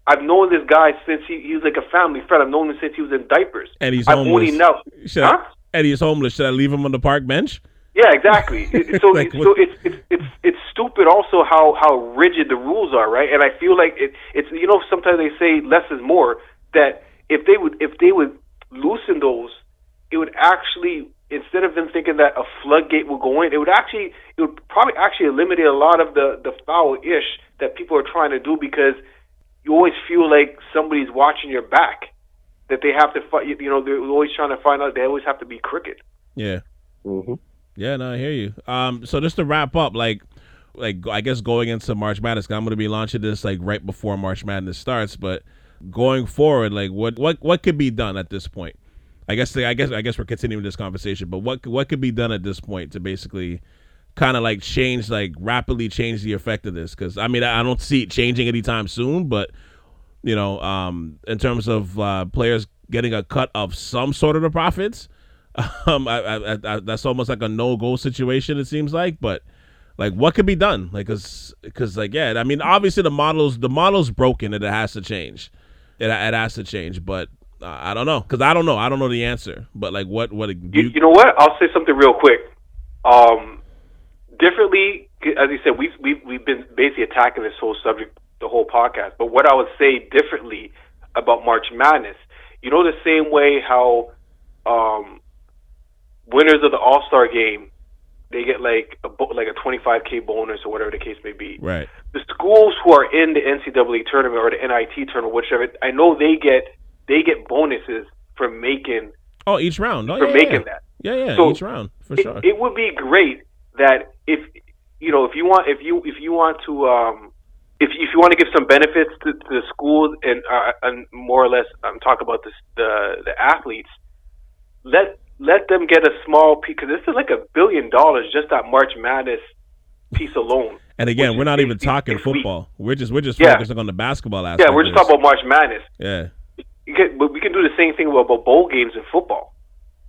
I've known this guy since he, he was like a family friend. I've known him since he was in diapers. And he's I've homeless. Only now, huh? I, and he's homeless. Should I leave him on the park bench? Yeah, exactly. so, like, so it's, it's it's it's stupid. Also, how how rigid the rules are, right? And I feel like it, it's you know sometimes they say less is more. That if they would if they would loosen those, it would actually instead of them thinking that a floodgate will go in, it would actually it would probably actually eliminate a lot of the the foul ish that people are trying to do because you always feel like somebody's watching your back. That they have to fight. You know, they're always trying to find out. They always have to be crooked. Yeah. Mm-hmm. Yeah, no, I hear you. Um, so just to wrap up, like, like I guess going into March Madness, I'm going to be launching this like right before March Madness starts. But going forward, like, what what what could be done at this point? I guess I guess I guess we're continuing this conversation, but what what could be done at this point to basically kind of like change, like rapidly change the effect of this? Because I mean, I, don't see it changing anytime soon, but you know, um, in terms of uh, players getting a cut of some sort of the profits. Um, I, I, I, that's almost like a no go situation. It seems like, but like what could be done? Like, cause, cause like yeah, I mean, obviously the models the model's broken and it has to change. It, it has to change, but uh, I don't know because I don't know. I don't know the answer. But like, what what you, you, you know what? I'll say something real quick. Um, differently, as you said, we've we've we've been basically attacking this whole subject the whole podcast. But what I would say differently about March Madness, you know, the same way how um, winners of the All Star game they get like a like a 25k bonus or whatever the case may be. Right. The schools who are in the NCAA tournament or the NIT tournament, whichever, I know they get they get bonuses for making. Oh, each round. Oh, for yeah, making yeah. that. Yeah, yeah, so each round for it, sure. It would be great that if you know if you want if you if you want to um if if you want to give some benefits to, to the schools and uh, and more or less I'm talking about this, the the athletes let let them get a small piece because this is like a billion dollars just that March Madness piece alone. And again, we're not even talking football. Week. We're just we're just yeah. focusing on the basketball aspect. Yeah, we're just talking about March Madness. Yeah. Can, but we can do the same thing about bowl games in football.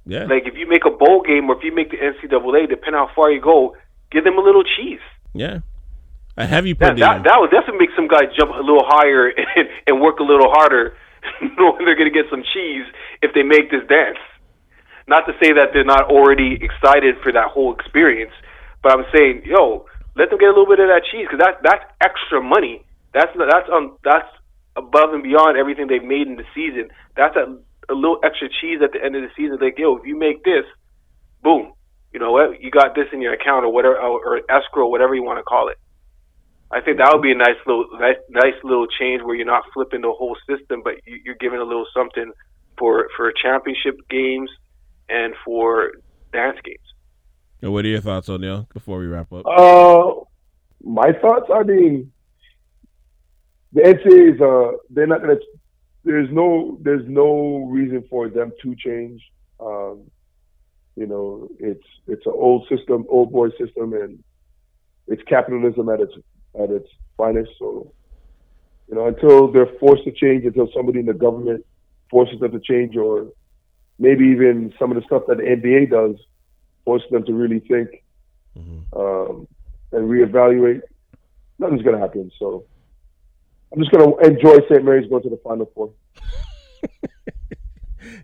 Yeah. Like if you make a bowl game or if you make the NCAA, depending how far you go, give them a little cheese. Yeah. A heavy per that, that, that would definitely make some guys jump a little higher and, and work a little harder, knowing they're going to get some cheese if they make this dance. Not to say that they're not already excited for that whole experience, but I'm saying, yo, let them get a little bit of that cheese because that that's extra money. That's that's um that's above and beyond everything they've made in the season. That's a, a little extra cheese at the end of the season. Like, yo, if you make this, boom, you know what? You got this in your account or whatever, or, or escrow, whatever you want to call it. I think that would be a nice little nice, nice little change where you're not flipping the whole system, but you, you're giving a little something for for championship games and for dance games. And what are your thoughts, O'Neil, before we wrap up? Uh, my thoughts. I mean, the NCAA is uh, they're not gonna. There's no there's no reason for them to change. Um, you know, it's it's an old system, old boy system, and it's capitalism at its at its finest. So, you know, until they're forced to change, until somebody in the government forces them to change, or maybe even some of the stuff that the NBA does forces them to really think mm-hmm. um, and reevaluate, nothing's going to happen. So I'm just going to enjoy St. Mary's going to the Final Four.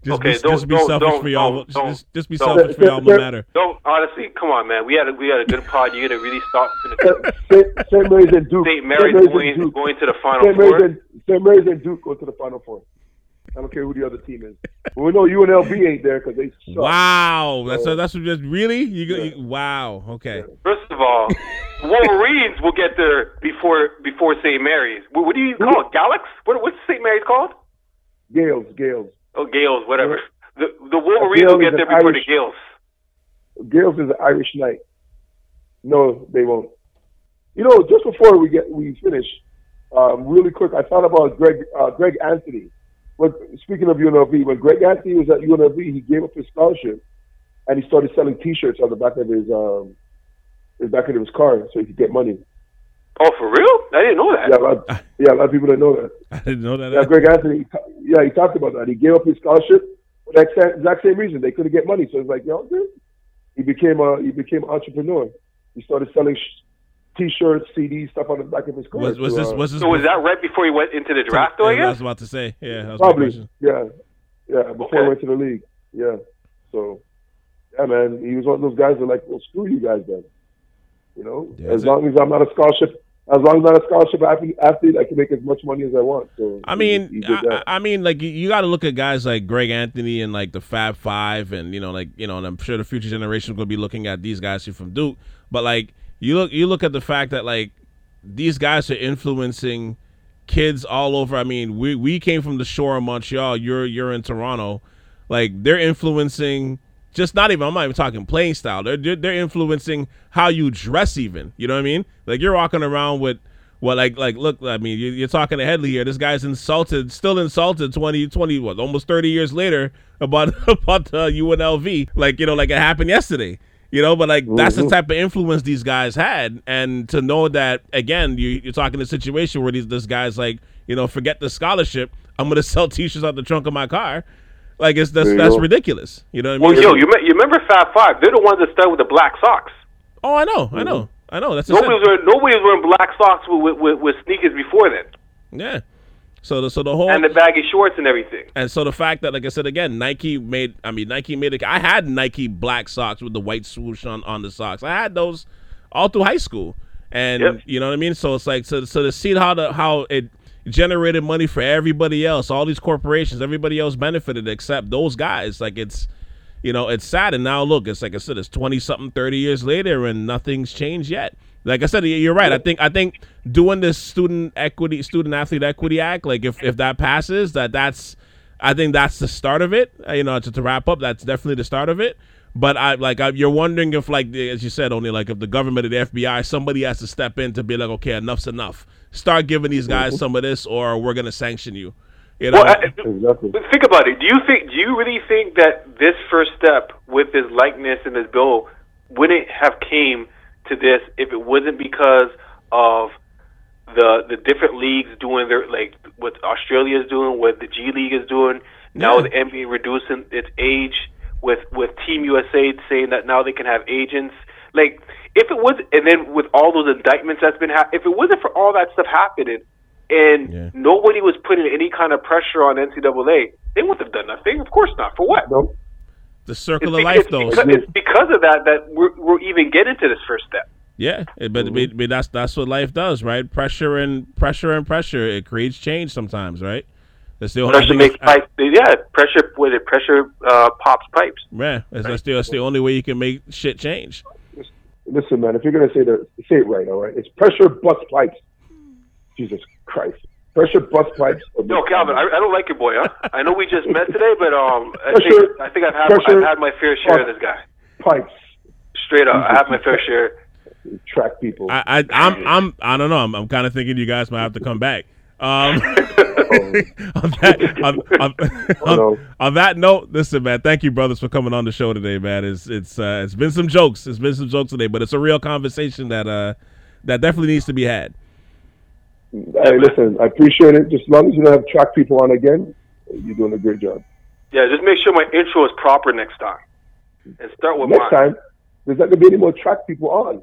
just okay, be, don't, just be don't, selfish don't, for y'all. Just, just be selfish for y'all no matter. Don't honestly, come on, man. We had a, we had a good pod. You're gonna really stop. St. Mary's and Duke. St. Mary's, going, going to the Final St. Four. St. Mary's and Duke go to the Final Four. I don't care who the other team is. But we know UNLV ain't there because they suck. Wow, that's so, that's just really you, go, yeah. you wow. Okay. Yeah. First of all, Wolverines will get there before before St. Mary's. What, what do you call it? Galax? What, what's St. Mary's called? Gaels. Gaels. Oh, Gaels. Whatever. The the Wolverines will get there before Irish, the Gaels. Gaels is an Irish knight. No, they won't. You know, just before we get we finish, um, really quick, I thought about Greg uh, Greg Anthony but speaking of UNLV, when Greg Anthony was at UNLV, he gave up his scholarship and he started selling T-shirts on the back of his um, his back of his car so he could get money. Oh, for real? I didn't know that. Yeah, a lot, yeah, a lot of people didn't know that. I didn't know that. Yeah, Greg Anthony. Yeah, he talked about that. He gave up his scholarship for that exact same reason. They couldn't get money, so it's like, yo, dude. He became a he became an entrepreneur. He started selling T-shirts, CDs, stuff on the back of his car. Was, was to, this? Uh, was this? So was that right before he went into the draft? Though, yeah, I, I was about to say. Yeah, probably. Yeah, yeah. Before okay. he went to the league. Yeah. So, yeah, man, he was one of those guys that like, well, screw you guys then. You know, yeah, as long it. as I'm not a scholarship, as long as I'm not a scholarship athlete, I can make as much money as I want. So I mean, he, he I, I, mean, like you got to look at guys like Greg Anthony and like the Fab Five, and you know, like you know, and I'm sure the future generation is going to be looking at these guys here from Duke. But like you look, you look at the fact that like these guys are influencing kids all over. I mean, we we came from the shore of Montreal. You're you're in Toronto. Like they're influencing just not even I'm not even talking playing style. They're they're influencing how you dress even. You know what I mean? Like you're walking around with well, like, like, look, I mean, you're, talking to Headley here. This guy's insulted, still insulted 20, 20, what, almost 30 years later about, about UNLV. Like, you know, like it happened yesterday. You know, but like mm-hmm. that's the mm-hmm. type of influence these guys had, and to know that again, you, you're talking a situation where these this guy's like, you know, forget the scholarship. I'm gonna sell T-shirts out the trunk of my car. Like it's that's that's ridiculous. You know what I Well, mean? yo, you, me- you remember Fab Five? They're the ones that started with the black socks. oh, I know, I know, I know. That's Nobody was wearing, nobody was wearing black socks with, with, with, with sneakers before then, yeah. So the so the whole and the baggy shorts and everything. And so the fact that, like I said again, Nike made. I mean, Nike made it. I had Nike black socks with the white swoosh on on the socks. I had those all through high school, and Yep. you know what I mean. So it's like so so to see how the how it generated money for everybody else, all these corporations, everybody else benefited except those guys. Like it's. You know, it's sad, and now look, it's like I said, it's twenty something, thirty years later, and nothing's changed yet. Like I said, you're right. I think I think doing this student equity, student athlete equity act, like if if that passes, that that's I think that's the start of it. Uh, You know, to, to wrap up, that's definitely the start of it. But I like I, you're wondering if like as you said, only like if the government or the FBI, somebody has to step in to be like, okay, enough's enough. Start giving these guys some of this, or we're gonna sanction you. You know, Well, I, Exactly. think about it. Do you think? Do you really think that this first step with this likeness and this bill wouldn't have came to this if it wasn't because of the the different leagues doing their like what Australia is doing, what the G League is doing. Now Yeah. the NBA reducing its age with with Team USA saying that now they can have agents. Like if it was, and then with all those indictments that's been hap- if it wasn't for all that stuff happening, and Yeah. nobody was putting any kind of pressure on NCAA, they wouldn't have done nothing. Of course not. For what? No. The circle It's, of be- life, it's though. because, it's because of that that we're, we're even getting to this first step. Yeah, it- but, but, but that's that's what life does, right? Pressure and pressure and pressure. It creates change sometimes, right? That's the only Pressure thing makes pipes. Yeah, pressure with it. Pressure uh, pops pipes. Yeah, that's, that's, the, that's the only way you can make shit change. Listen, man, if you're gonna say the say it right, all right. It's pressure bust pipes. Jesus Christ. Pressure bust pipes. No, Calvin, I, I don't like your boy. Huh? I know we just met today, but um, I Pressure- think I think I've had pressure- I've had my fair share of this guy. pipes. Straight up, I have my fair share. Track people. I, I I'm I'm I don't know. I'm, I'm kind of thinking you guys might have to come back. Um, on, that, on, on, on, no. on that note, listen, man. Thank you, brothers, for coming on the show today, man. It's it's uh, it's been some jokes. It's been some jokes today, but it's a real conversation that uh that definitely needs to be had. Hey, listen, I appreciate it. Just as long as you don't have track people on again, you're doing a great job. Yeah, just make sure my intro is proper next time, and start with Next mine. time, there's not gonna be any more track people on.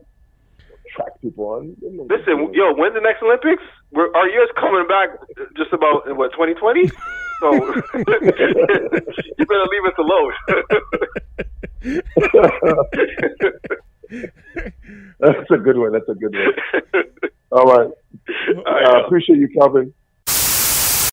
Track people on. Listen, yo, when's the next Olympics? We're, our year's coming back just about in what 2020. So you better leave us alone. That's a good one. That's a good one. All right. I Uh, appreciate you, Calvin.